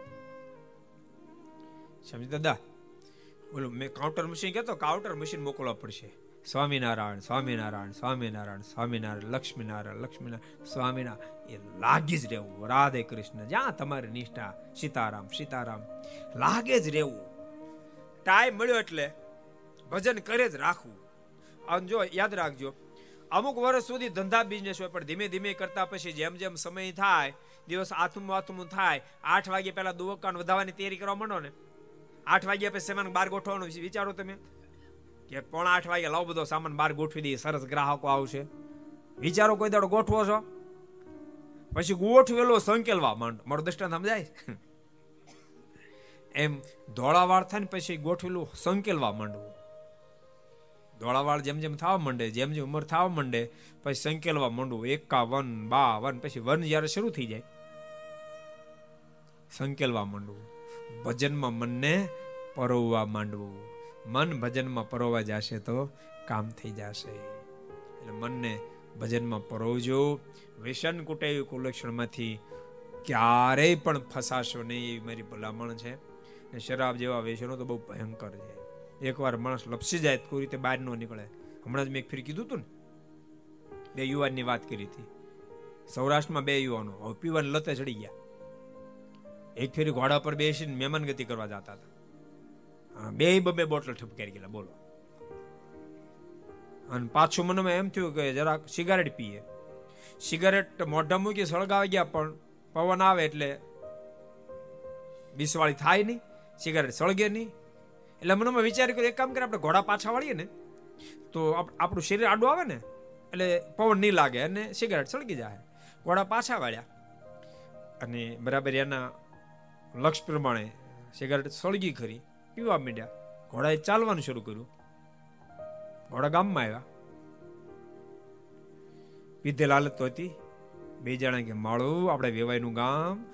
સમજ દાદા? બોલો, મેં કાઉન્ટર મશીન કહેતો કાઉન્ટર મશીન મોકલવા પડશે. સ્વામિનારાયણ સ્વામિનારાયણ સ્વામિનારાયણ સ્વામિનારાયણ, લક્ષ્મીનારાયણ લક્ષ્મીનારાયણ, સ્વામિનારાયણ. એ લાગી જ રહેવું. રાધે કૃષ્ણ, જ્યાં તમારી નિષ્ઠા? સીતારામ સીતારામ. લાગે જ રહેવું. ટાઈમ મળ્યો એટલે ભજન કરે જ રાખવું. અને જો, યાદ રાખજો અમુક વર્ષ સુધી ધંધા બિઝનેસ હોય, પણ ધીમે ધીમે કરતા પછી જેમ જેમ સમય થાય, દિવસ આથમું આથમું થાય, આઠ વાગે પહેલા દુવકાન વધારવાની તૈયારી કરવા માંડો ને, આઠ વાગ્યા પછી સામાન બાર ગોઠવવાનું વિચારો તમે? કે પોણા આઠ વાગે લાવ બધો સામાન બહાર ગોઠવી દઈએ, સરસ ગ્રાહકો આવશે. વિચારો કોઈ દાડો ગોઠવો છો? પછી ગોઠવેલો સંકેલવા માંડ, મારો દ્રષ્ટાંત સમજાય? એમ ધોળાવાળ થાય ને પછી ગોઠવેલું સંકેલવા માંડવું. ધોળાવાળ જેમ જેમ થવા માંડે, જેમ જેમ ઉંમર થવા માંડે, પછી સંકેલવા માંડવું એકાવન, બાવન, પછી વન જ્યારે શરૂ થઈ જાય, સંકેલવા માંડવું ભજનમાં મનને પરોવવા માંડવું મન ભજનમાં પરોવા જશે તો કામ થઈ જશે. એટલે મનને ભજનમાં પરોવજો. વ્યસન કુટેવી કુલક્ષણમાંથી ક્યારેય પણ ફસાશો નહીં એવી મારી ભલામણ છે. શરાબ જેવા વ્યસનો તો બહુ ભયંકર છે. એકવાર માણસ લપસી જાય કોઈ રીતે બહાર ન નીકળે. હમણાં જ મેં એક ફેર કીધું હતું ને, બે યુવાનની વાત કરી હતી. સૌરાષ્ટ્રમાં બે યુવાનો, હવે પીવાની લતે ચડી ગયા. એક ફેરી ઘોડા પર બેસીને મહેમાન ગતિ કરવા જતા હતા. બે બબે બોટલ ઠપકારી ગયેલા, બોલો. અને પાછું મને એમ થયું કે જરાક સિગારેટ પીએ. સિગારેટ મોઢા મૂકી સળગાવી ગયા, પણ પવન આવે એટલે બીસવાળી થાય નહીં, સિગારેટ સળગે નહીં. એટલે મનમાં વિચાર કર્યો, એક કામ કરે આપણે ઘોડા પાછા વાળીએ ને, તો આપણું શરીર આડું આવે ને, એટલે પવન નહીં લાગે અને સિગારેટ સળગી જાય ઘોડા પાછા વાળ્યા. અને બરાબર એના લક્ષ પ્રમાણે સિગારેટ સળગી ખરી, પીવા માંડ્યા. ઘોડાએ ચાલવાનું શરૂ કર્યું. ઘોડા ગામમાં આવ્યા. પીધે લાલત તો હતી. બે જણા કે, માળું, આપણે વેવાયનું ગામ,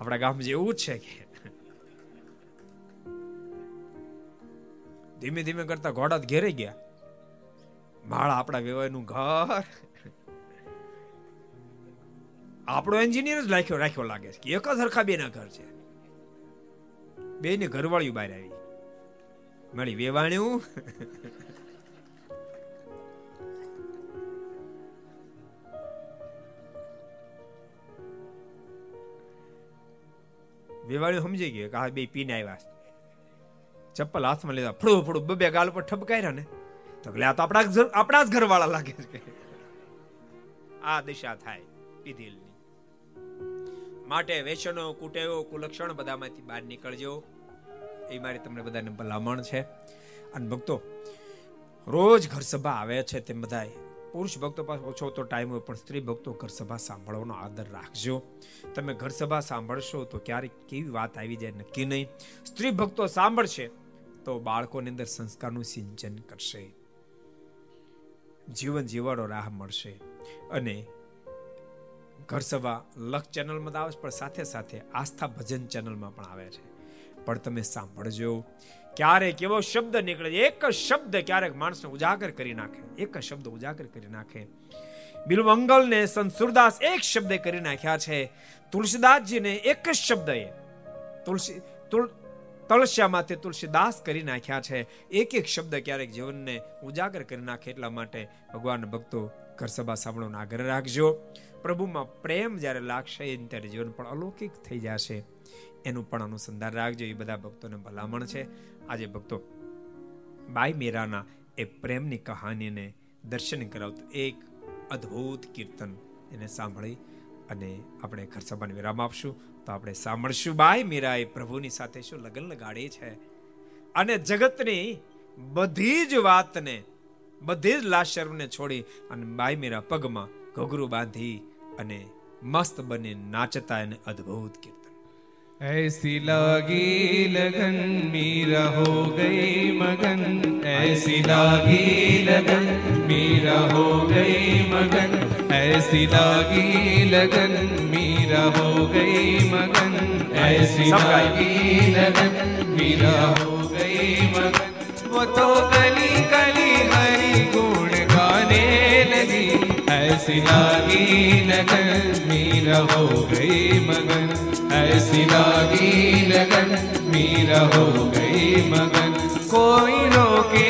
આપણા ગામ જેવું જ છે કે. ધીમે ધીમે કરતા ઘોડા ઘેરે ગયા. માળા આપણા વ્યવહારનું ઘર. આપણો એન્જિનિયર જ રાખ્યો રાખ્યો લાગે છે કે એક જ હરખા બેના ઘર છે. બે ને ઘરવાળીઓ બહાર આવી. મળી વેવાણ્યું. વેવાણ્યું સમજી ગયો કે આ બે પીને આવ્યા ચપ્પલ હાથમાં લીધા. ફળું ફળું બબે ગાલ પર ઠપકાર્યા ને. તો આ તો આપણા આપણા જ ઘરવાળા લાગે છે. આ દિશા થાય પીધેલની. માટે વેચનો, કુટેવો, કુલક્ષણ બધામાંથી બહાર નીકળજો. એ મારી તમને બધાને ભલામણ છે. અને ભક્તો, રોજ ઘર સભા આવે છે તેમ બધાય. પુરુષ ભક્તો પાસે ઓછો તો ટાઈમ હોય, પણ સ્ત્રી ભક્તો ઘર સભા સાંભળવાનો આદર રાખજો. તમે ઘર સભા સાંભળશો તો ક્યારેક કેવી વાત આવી જાય નક્કી નહીં. સ્ત્રી ભક્તો સાંભળશે તો બાળકોની અંદર સંસ્કારનું સિંચન કરશે. જીવન જીવાડો રાહ મળશે. અને ઘર સભા લક્ષ ચેનલમાં આવે છે, પણ સાથે સાથે આસ્થા ભજન ચેનલમાં પણ આવે છે. પણ તમે સાંભળજો ક્યારેક એવો શબ્દ નીકળે એક જ શબ્દ ક્યારેક માણસને ઉજાગર કરી નાખે. એક જ શબ્દ ઉજાગર કરી નાખે. બિલમંગલને સંત એક શબ્દ કરી નાખ્યા છે. તુલસીદાસજીને એક જ શબ્દ એ તુલસી તુલ તળસ્યામાંથી તુલસીદાસ કરી નાખ્યા છે. એક એક શબ્દ ક્યારેક જીવનને ઉજાગર કરી નાખે એટલા માટે ભગવાન ભક્તો ઘર સભા સાંભળવાનો આગ્રહ રાખજો. પ્રભુમાં પ્રેમ જ્યારે લાગશે ત્યારે જીવન પણ અલૌકિક થઈ જશે. એનું પણ અનુસંધાન રાખજો. એ બધા ભક્તોને ભલામણ છે. આજે ભક્તો, બાઈ મેરાના એ પ્રેમની કહાનીને દર્શન કરાવતું એક અદ્ભુત કીર્તન એને સાંભળી અને આપણે ઘર સભાને વિરામ આપશું તો આપણે સાંભળશું બાઈ મીરાએ પ્રભુની સાથે શું લગન લગાડી છે અને જગતની બધી જ વાતને બધી જ લાશરને છોડી અને બાઈ મીરા પગમાં ઘોઘરું બાંધી અને મસ્ત બની નાચતા એને અદ્ભુત કીર્તન ऐसी लागी लगन मीरा हो गई मगन ऐसी लागी लगन मीरा हो गई मगन ऐसी लागी लगन मीरा हो गई मगन ऐसी लागी लगन मीरा हो गई मगन वो तो गली गली हरी गुण गाने लगी ऐसी लागी लगन मीरा हो गई मगन ऐसी लागी लगन मीरा हो गई मगन कोई रोके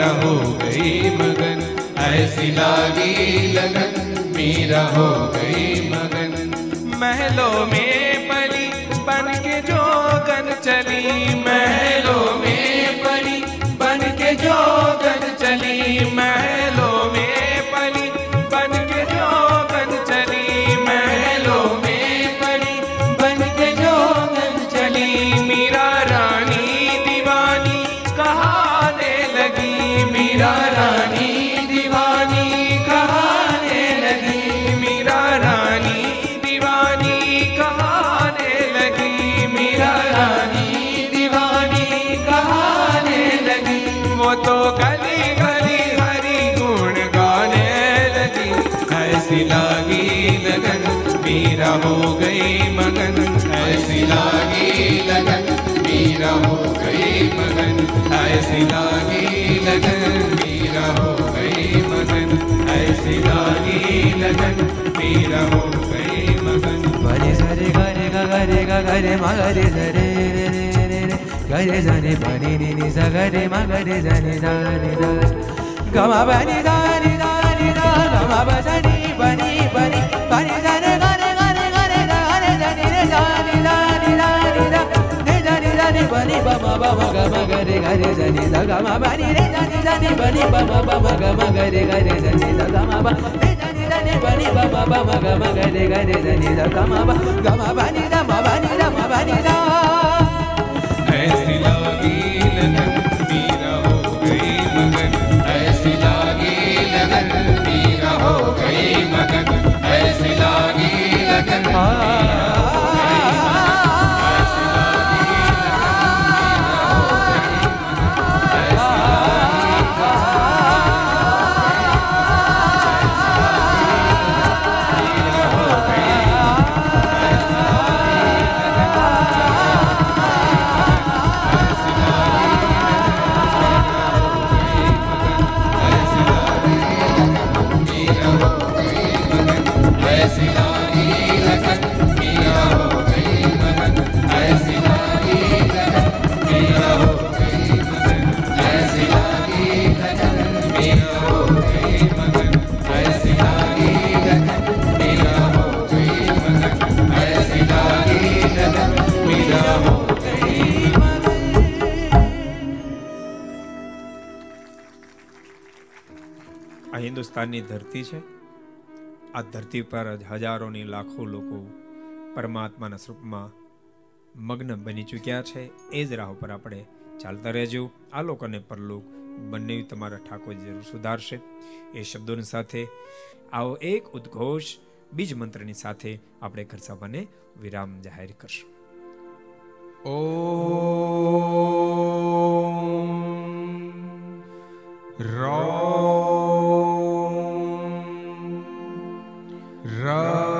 मीरा हो गई मगन ऐसी लागी लगन मीरा हो गई मगन महलों में पली बन के जोगन चली महलों में पली बन के जोगन चली महलों हो गई मगन ऐसी लागी लगन मीरा हो गई मगन ऐसी लागी लगन मीरा हो गई मगन ऐसी लागी लगन मीरा हो गई मगन बरे सरे गरे ग गरे ग गरे म गरे सरे रे रे रे रे गरे जने बनी नि नि स गरे म गरे जने सा नि सा ग म बनी सा नि सा नि सा ग म ब स नि बनी म ब म ग म गरे गरे जने सा ग म बनी रे जने जने बनी ब म ब म ग म गरे गरे जने सा ग म ब रे जने जने बनी ब म ब म ग म गरे गरे जने सा ग म ब ग म बनी दा म बनी दा म बनी दा ऐसी लागी लगन मीरा हो गई मगन ऐसी लागी लगन मीरा हो गई मगन ऐसी लागी लगन ऐसी હિન્દુસ્તાનની ધરતી છે. આ ધરતી પર હજારોની લાખો લોકો પરમાત્માના સ્વરૂપમાં મગ્ન બની ચૂક્યા છે. એ જ રાહ ઉપર આપણે ચાલતા રહેજો. આ લોકોને પરલોક બંને તમારા ઠાકોર જરૂર સુધારશે. એ શબ્દોની સાથે આવો એક ઉદ્ઘોષ, બીજ મંત્રની સાથે આપણે ઘર સભાને વિરામ જાહેર કરશું. ઓ रौं रं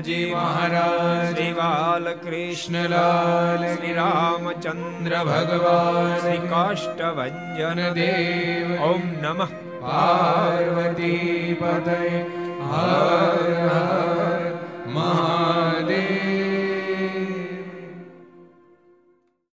મોહનજી મહારાજ શ્રી બાલકૃષ્ણલાલ શ્રી રામચંદ્ર ભગવાન શ્રી કાષ્ટભન દેવ ઓમ નમઃ પાર્વતી પતય હર